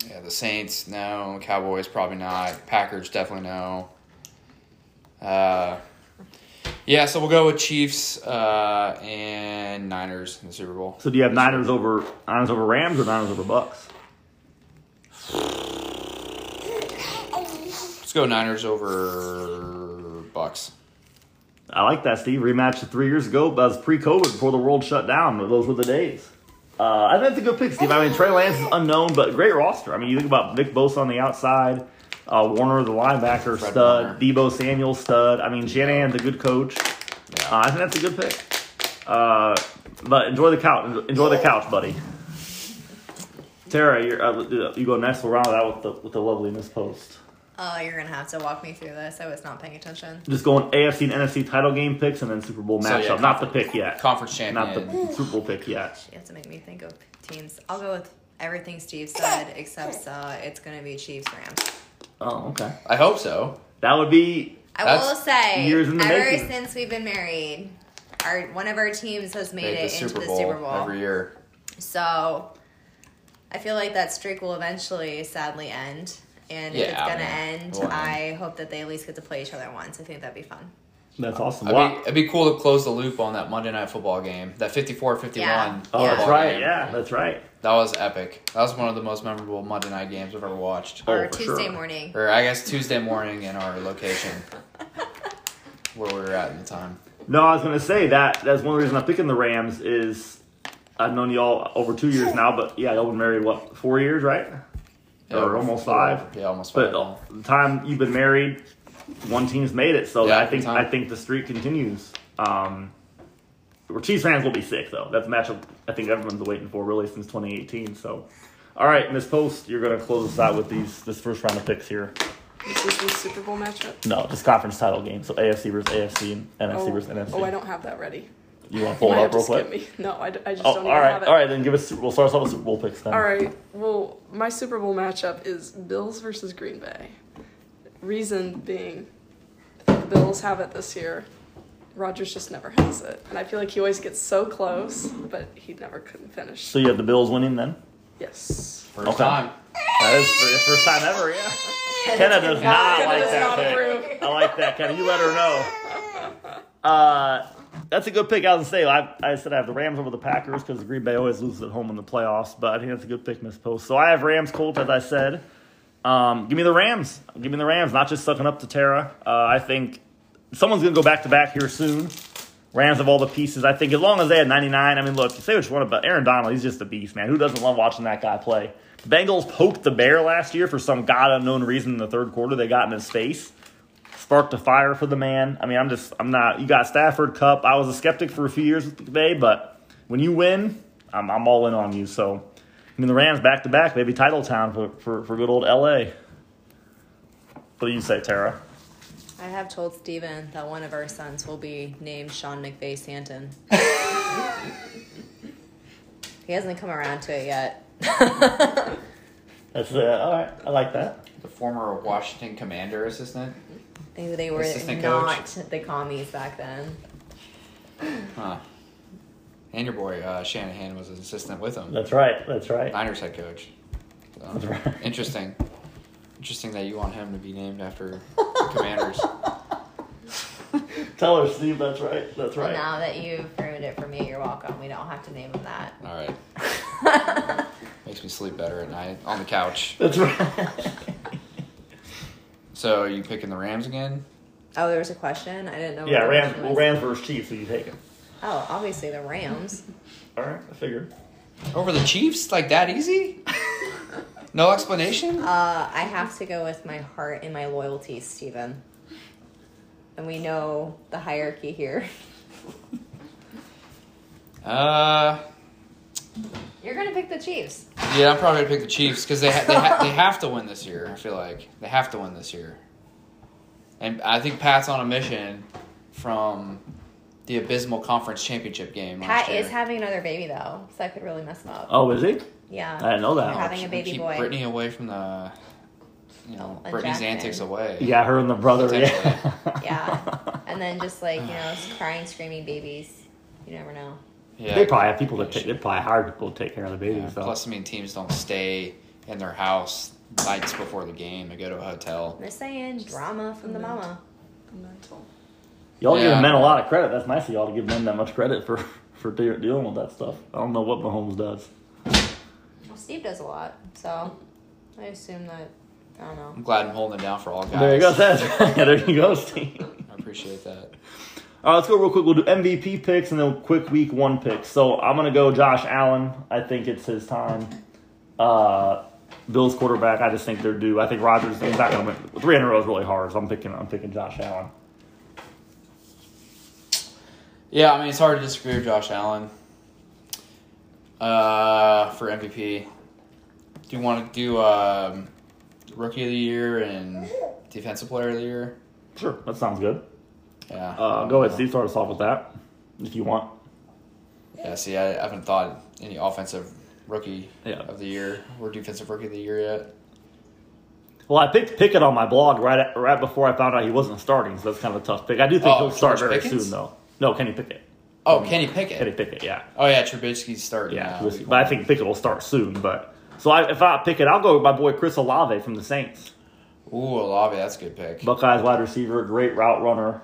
yeah, the Saints, no. Cowboys, probably not. Packers, definitely no. Uh, yeah, so we'll go with Chiefs uh, and Niners in the Super Bowl. So do you have Niners over Niners over Rams or Niners over Bucs? Let's go Niners over Bucs. I like that, Steve. Rematch of three years ago. That was pre-COVID, before the world shut down. Those were the days. Uh, I think that's a good pick, Steve. I mean, Trey Lance is unknown, but great roster. I mean, you think about Nick Bosa on the outside, uh, Warner, the linebacker, Fred stud, Warner. Deebo Samuel, stud. I mean, Shanahan's a good coach. Yeah. Uh, I think that's a good pick. Uh, but enjoy the couch. Enjoy the couch, buddy. Tara, you're, uh, you go next. We'll round it out with the with the lovely Miss Post. Oh, you're gonna have to walk me through this. I was not paying attention. Just going AFC and NFC title game picks and then Super Bowl So, matchup. yeah, Not the pick yet. Conference Not champion. the Super Bowl pick yet. You have to make me think of teams. I'll go with everything Steve said, except uh, it's gonna be Chiefs Rams. Oh, okay. I hope so. That would be I That's will say, years in the ever making. since we've been married, our one of our teams has made Make it the into Super the Bowl, Super Bowl. every year. So I feel like that streak will eventually sadly end. And if Yeah, it's gonna I mean, end, it. I hope that they at least get to play each other once. I think that'd be fun. that's um, awesome. It'd be, it'd be cool to close the loop on that Monday night football game. That 54-51 Yeah. Oh, that's right. game. Yeah, that's right. That was epic. That was one of the most memorable Monday night games I've ever watched. Oh, or for Tuesday sure. morning. Or I guess Tuesday morning in our location where we were at in the time. No, I was gonna say that. That's one reason I'm picking the Rams. Is I've known y'all over two years now, but yeah, y'all been married what four years, right? Or almost five. Yeah, almost five. But now. the time you've been married, one team's made it. So Yeah, I think. I think the streak continues. Um, we're Chiefs fans will be sick though. That's a matchup I think everyone's waiting for really since 2018. So, all right, Miss Post, you're gonna close us out with these this first round of picks here. This is the Super Bowl matchup. No, just conference title game. So AFC versus AFC and NFC Oh, versus NFC. oh, I don't have that ready. You want to You pull might it have up to real quick? me. No, I, d- I just Oh, don't all even right, have it. all right. Then give us. We'll start us off with Super Bowl picks then. All right. Well, my Super Bowl matchup is Bills versus Green Bay. Reason being, the Bills have it this year. Rodgers just never has it, and I feel like he always gets so close, but he never couldn't finish. So you have the Bills winning then. Yes. First okay. time. That is for the first time ever. Yeah. Kenna does not Kenna like does that not pick. approve. I like that, Kenna. You let her know. Uh, That's a good pick. I was gonna say I, I said I have the Rams over the Packers because Green Bay always loses at home in the playoffs, but I think that's a good pick, Miss Post. So I have Rams Colts as I said. Um, give me the Rams. Give me the Rams. Not just sucking up to Tara. Uh, I think someone's gonna go back to back here soon. Rams have all the pieces. I think as long as they had 99. I mean, look, you say what you want about Aaron Donald. He's just a beast, man. Who doesn't love watching that guy play? Bengals poked the bear last year for some god unknown reason in the third quarter. They got in his face sparked a fire for the man. I mean, I'm just, I'm not. You got Stafford Kupp. I was a skeptic for a few years with McVay, but when you win, I'm, I'm all in on you. So, I mean, the Rams back to back, maybe title town for, for, for good old LA. What do you say, Tara? I have told Steven that one of our sons will be named Sean McVay Santon. he hasn't come around to it yet. That's uh, all right. I like that. The former Washington Commander assistant. They, they were Assistant not coach. the commies back then. Huh. And your boy uh, Shanahan was an assistant with him. That's right. That's right. Niners head coach. So, That's right. Interesting. Interesting that you want him to be named after the Commanders. Tell her, Steve. That's right. That's Well, right. now that you've ruined it for me, you're welcome. We don't have to name him that. All right. Makes me sleep better at night on the couch. That's right. So are you picking the Rams again? Oh, there was a question. I didn't know. yeah, the Rams. Well. Rams versus Chiefs. Who you taking? Oh, obviously the Rams. All right. I figured. Over the Chiefs? Like that easy? No explanation? Uh, I have to go with my heart and my loyalty, Stephen. And we know the hierarchy here. Uh, You're gonna pick the Chiefs. Yeah, I'm probably gonna pick the Chiefs because they ha- they, ha- they have to win this year. I feel like they have to win this year, and I think Pat's on a mission from the abysmal conference championship game. last Pat year. is having another baby though, so I could really mess him up. Oh, is he? Yeah. I didn't know that. They're having a baby Keep boy. Brittany away from the, you know, Oh, Brittany's antics away. Yeah, her and the brother. Yeah. Yeah. And then just like, you know, crying, screaming babies. You never know. Yeah. They probably have people to take. They probably hire people to take care of the babies. Yeah, so. Plus, I mean, teams don't stay in their house nights before the game. They go to a hotel. I'm just saying, drama from the mama. The mental. Y'all give Yeah. men a lot of credit. That's nice of y'all to give men that much credit for for de- dealing with that stuff. I don't know what Mahomes does. Well, Steve does a lot, so I assume that, I don't know. I'm glad I'm holding it down for all guys. There you go. That's right. There you go, Steve. I appreciate that. All right, let's go real quick. We'll do MVP picks and then quick week one picks. So I'm gonna go Josh Allen. I think it's his time. Uh, Bills quarterback. I just think they're due. I think Rodgers is not gonna win. Three in a row is really hard. So I'm picking. I'm picking Josh Allen. Yeah, I mean, it's hard to disagree with Josh Allen uh, for MVP. Do you want to do um, Rookie of the Year and Defensive Player of the Year? Sure, that sounds good. Yeah. Uh, go ahead, Steve. Start us off with that if you want. Yeah, see, I haven't thought any offensive rookie Yeah. of the year or defensive rookie of the year yet. Well, I picked Pickett on my blog right at, right before I found out he wasn't starting, so that's kind of a tough pick. I do think Oh, he'll start George very Pickens? soon, though. No, Kenny Pickett. Oh, Kenny Pickett. Kenny Pickett, yeah, Oh yeah, Trubisky's starting. yeah. now. But I think Pickett will start soon. But so I, if I pick it, I'll go with my boy Chris Olave from the Saints. Ooh, Olave, that's a good pick. Buckeyes wide receiver, great route runner.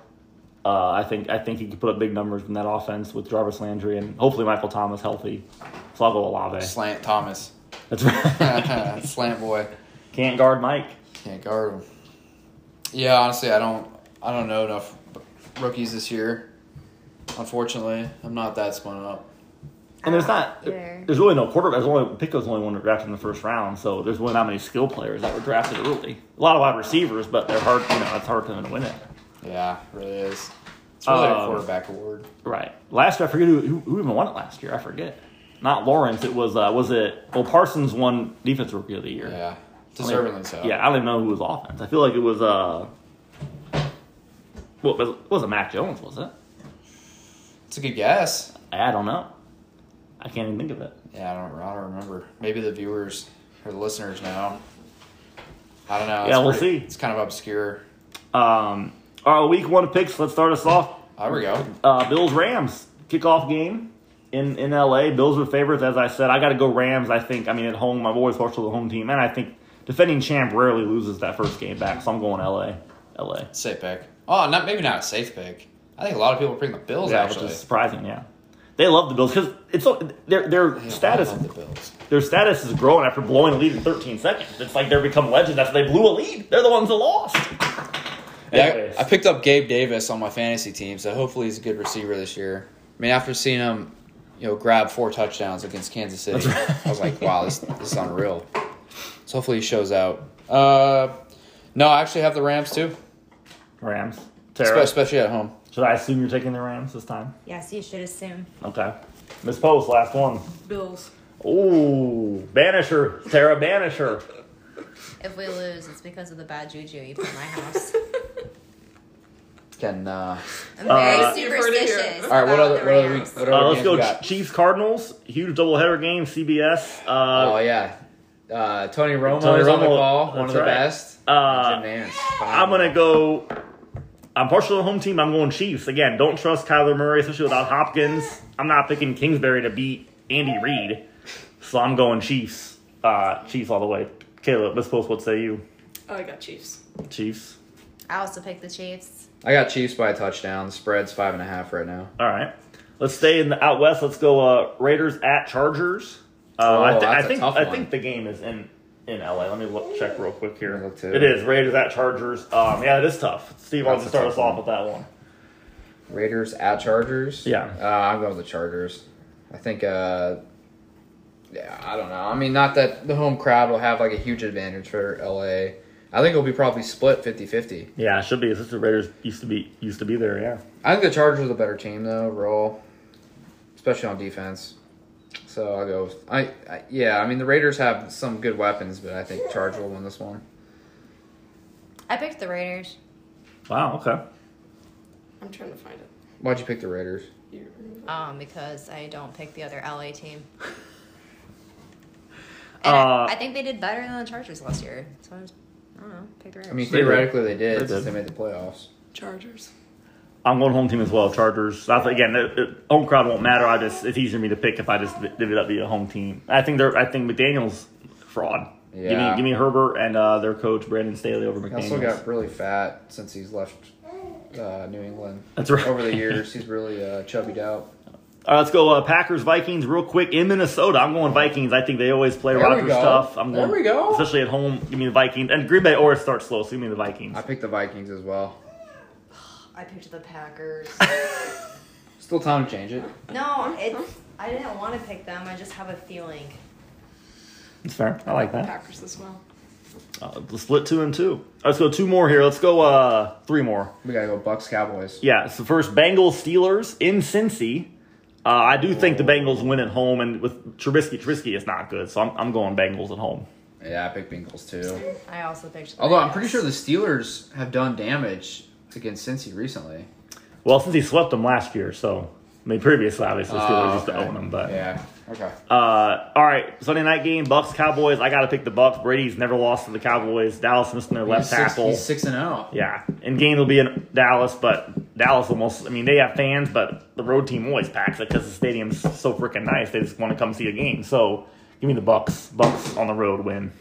Uh, I think I think he could put up big numbers in that offense with Jarvis Landry and hopefully Michael Thomas healthy. So I'll Olave. Slant Thomas, That's right. slant boy, Can't guard Mike. can't guard him. Yeah, honestly, I don't, I don't know enough rookies this year. Unfortunately, I'm not that spun up. And there's not Either. there's really no quarterback. There's only Pickett's the only one drafted in the first round, so there's really not many skill players that were drafted early. A lot of wide receivers, but they're hard. You know, it's hard for them to win it. Yeah, it really is. It's really a Um, quarterback award. Right. Last year, I forget who, who, who even won it last year. I forget. Not Lawrence. It was uh, was it? Well, Parsons won Defense rookie of the year. Yeah, I deservingly so. Yeah, I don't even know who was offense. I feel like it was uh. Well, it wasn't Mac Jones, was it? it's a good guess. I don't know. I can't even think of it. Yeah, I don't, I don't remember. Maybe the viewers or the listeners know. I don't know. Yeah, we'll pretty- see. It's kind of obscure. Um, all right, week one picks. Let's start us off. There we go. Uh, Bills Rams kickoff game in in LA. Bills are favorites, as I said. I got to go Rams. I think. I mean, at home, I've always partial to the home team, and I think defending champ rarely loses that first game back. So I'm going LA. LA. Safe pick. Oh, not maybe not a safe pick. I think a lot of people bring the Bills yeah, actually. which is surprising. Yeah, they love the Bills because it's so their their Yeah, status the Bills. their status is growing after blowing a lead in 13 seconds. It's like they're become legends after they blew a lead. They're the ones that lost. Yeah, I, I picked up Gabe Davis on my fantasy team, so hopefully he's a good receiver this year. I mean, after seeing him, you know, grab four touchdowns against Kansas City, I was like, wow, this, this is unreal. So hopefully he shows out. Uh, no, I actually have the Rams too, Rams. espe- Tara, especially at home. should I assume you're taking the Rams this time? Yes, you should assume. Okay. Miss Post, last one. Bills. Ooh, Banisher, Tara, banish her. If we lose, it's because of the bad juju you put in my house. Can uh, I'm very Uh, You've heard it here. superstitious. all right. What about other the what other, Rams. what other Uh, let's games go we got? Chiefs Cardinals. Huge doubleheader game, CBS. oh Uh, yeah, uh, Tony Romo Tony is on the Romo, call. One that's of the right. best. Uh, Jim Nantz. I'm gonna go. I'm partial to the home team. I'm going Chiefs again. Don't trust Kyler Murray, especially without Hopkins. I'm not picking Kingsbury to beat Andy Reid, so I'm going Chiefs. Uh, Chiefs all the way. Caleb, Miss Post, what say you? Oh, I got Chiefs. Chiefs. I also picked the Chiefs. I got Chiefs by a touchdown. The spread's five and a half right now. All right. Let's stay in the out west. Let's go uh, Raiders at Chargers. Uh, Oh, I, th- that's I a think tough I think the game is in in LA. Let me look, check real quick here. Look too. It is Raiders at Chargers. Um, yeah, it is tough. Steve, wants don't That's you a start tough us off one. with that one? Raiders at Chargers. Yeah. uh, I'm going with the Chargers. I think. Uh, yeah, I don't know. I mean, not that the home crowd will have like a huge advantage for LA. I think it'll be probably split 50-50. Yeah, it should be. Since the Raiders used to be used to be there. Yeah. I think the Chargers are the better team though, roll, especially on defense. So I'll go. With, I, I yeah. I mean, the Raiders have some good weapons, but I think Chargers will win this one. I picked the Raiders. Wow. Okay. I'm trying to find it. Why'd you pick the Raiders? You remove it. Um, because I don't pick the other LA team. Uh, And I, I think they did better than the Chargers last year. So I, just, I don't know. Pick the Raiders. I mean, theoretically they did They since they made the playoffs. Chargers. I'm going home team as well. Chargers. I think, again, the, the home crowd won't matter. I just it's easier for me to pick if I just divvy it up via home team. I think they're. I think McDaniel's fraud. Give me Yeah. give me Herbert and uh, their coach Brandon Staley over He also got really fat since he's left uh, New England. That's right. Over the years, he's really uh, chubbied out. All right, let's go uh, Packers Vikings real quick in Minnesota. I'm going Vikings. I think they always play There we Rodgers stuff. I'm There going, we go. especially at home. Give me the Vikings and Green Bay always starts slow. So give me the Vikings. I picked the Vikings as well. I picked the Packers. Still time to change it. no, it's. I didn't want to pick them. I just have a feeling. It's fair. I like that. Packers as well. Uh, the split two and two. Let's go two more here. Let's go uh, three more. We gotta go Bucs Cowboys. Yeah. it's the first, Bengals Steelers in Cincy. Uh, I do think the Bengals win at home, and with Trubisky, Trubisky is not good, so I'm, I'm going Bengals at home. Yeah, I picked Bengals too. I also picked. The Although I'm pretty sure the Steelers have done damage against Cincy recently. Well, Cincy swept them last year, so I mean previously, obviously, the Steelers Oh, used to own them, but yeah, okay. Uh, all right, Sunday night game, Bucs Cowboys. I got to pick the Bucs. Brady's never lost to the Cowboys. Dallas missing their left he's six, tackle. He's six and oh. zero. Yeah, and game will be in Dallas, but Dallas almost. I mean, they have fans, but the road team always packs it because the stadium's so freaking nice. They just want to come see a game. So give me the Bucs. Bucs on the road win.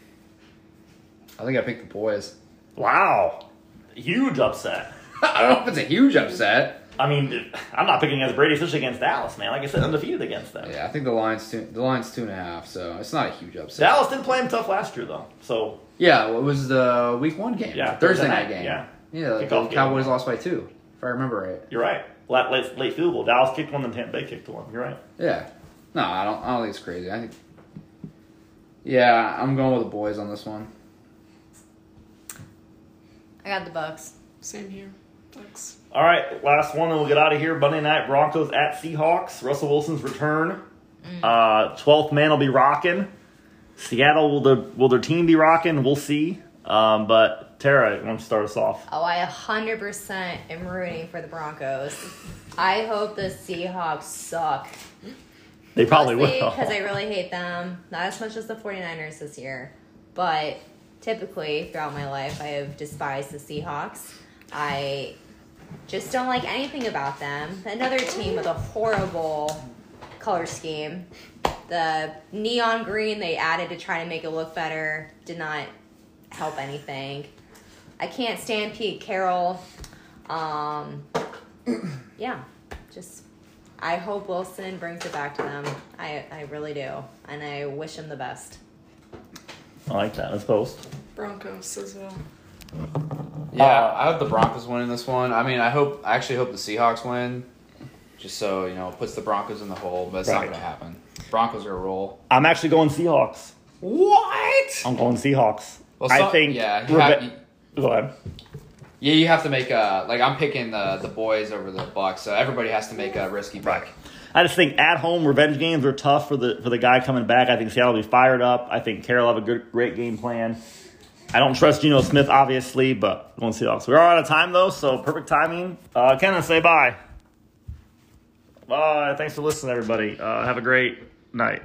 I think I picked the boys. Wow, huge upset. I don't know if it's a huge upset. I mean, I'm not picking against Brady, especially against Dallas, man. Like I said, undefeated against them. Yeah, I think the line's two. The line's two and a half, so it's not a huge upset. Dallas didn't play him tough last year, though. So Yeah, well, it was the week one game. Yeah, Thursday Thursday night night, game. yeah. yeah. The Kickoff game. Cowboys lost by two, if I remember right. you're right. Late, late, late field goal. Dallas kicked one, then Tampa Bay kicked one. You're right. Yeah. No, I don't. I don't think it's crazy. I think. Yeah, I'm going with the boys on this one. I got the Bucs. Same here. Bucs. All right, last one, and we'll get out of here. Monday night Broncos at Seahawks. Russell Wilson's return. Uh, Twelfth man will be rocking. Seattle will the will their team be rocking? We'll see. Um, but Tara, why don't you start us off? Oh, I 100% am rooting for the Broncos. I hope the Seahawks suck. They probably will. Because I really hate them. Not as much as the 49ers this year. But typically, throughout my life, I have despised the Seahawks. I just don't like anything about them. Another team with a horrible color scheme. The neon green they added to try to make it look better did not help anything. I can't stand Pete Carroll. Um, yeah, just I hope Wilson brings it back to them. I I really do, and I wish him the best. I like that. Let's post. Broncos as well. Yeah, Uh, I hope the Broncos win in this one. I mean, I hope I actually hope the Seahawks win, just so you know, it puts the Broncos in the hole. But it's Right. not going to happen. Broncos are a roll. I'm actually going Seahawks. What? I'm going Seahawks. Well, I think. yeah, you have- Go ahead. Yeah, you have to make a like. I'm picking the the boys over the Bucs, so everybody has to make a risky pick. Right. I just think at home revenge games are tough for the for the guy coming back. I think Seattle will be fired up. I think Carroll have a good great game plan. I don't trust Geno Smith obviously, but going Seahawks. We're all out of time though, so perfect timing. Uh, Kenneth, say bye. Bye. Thanks for listening, everybody. Uh, have a great night.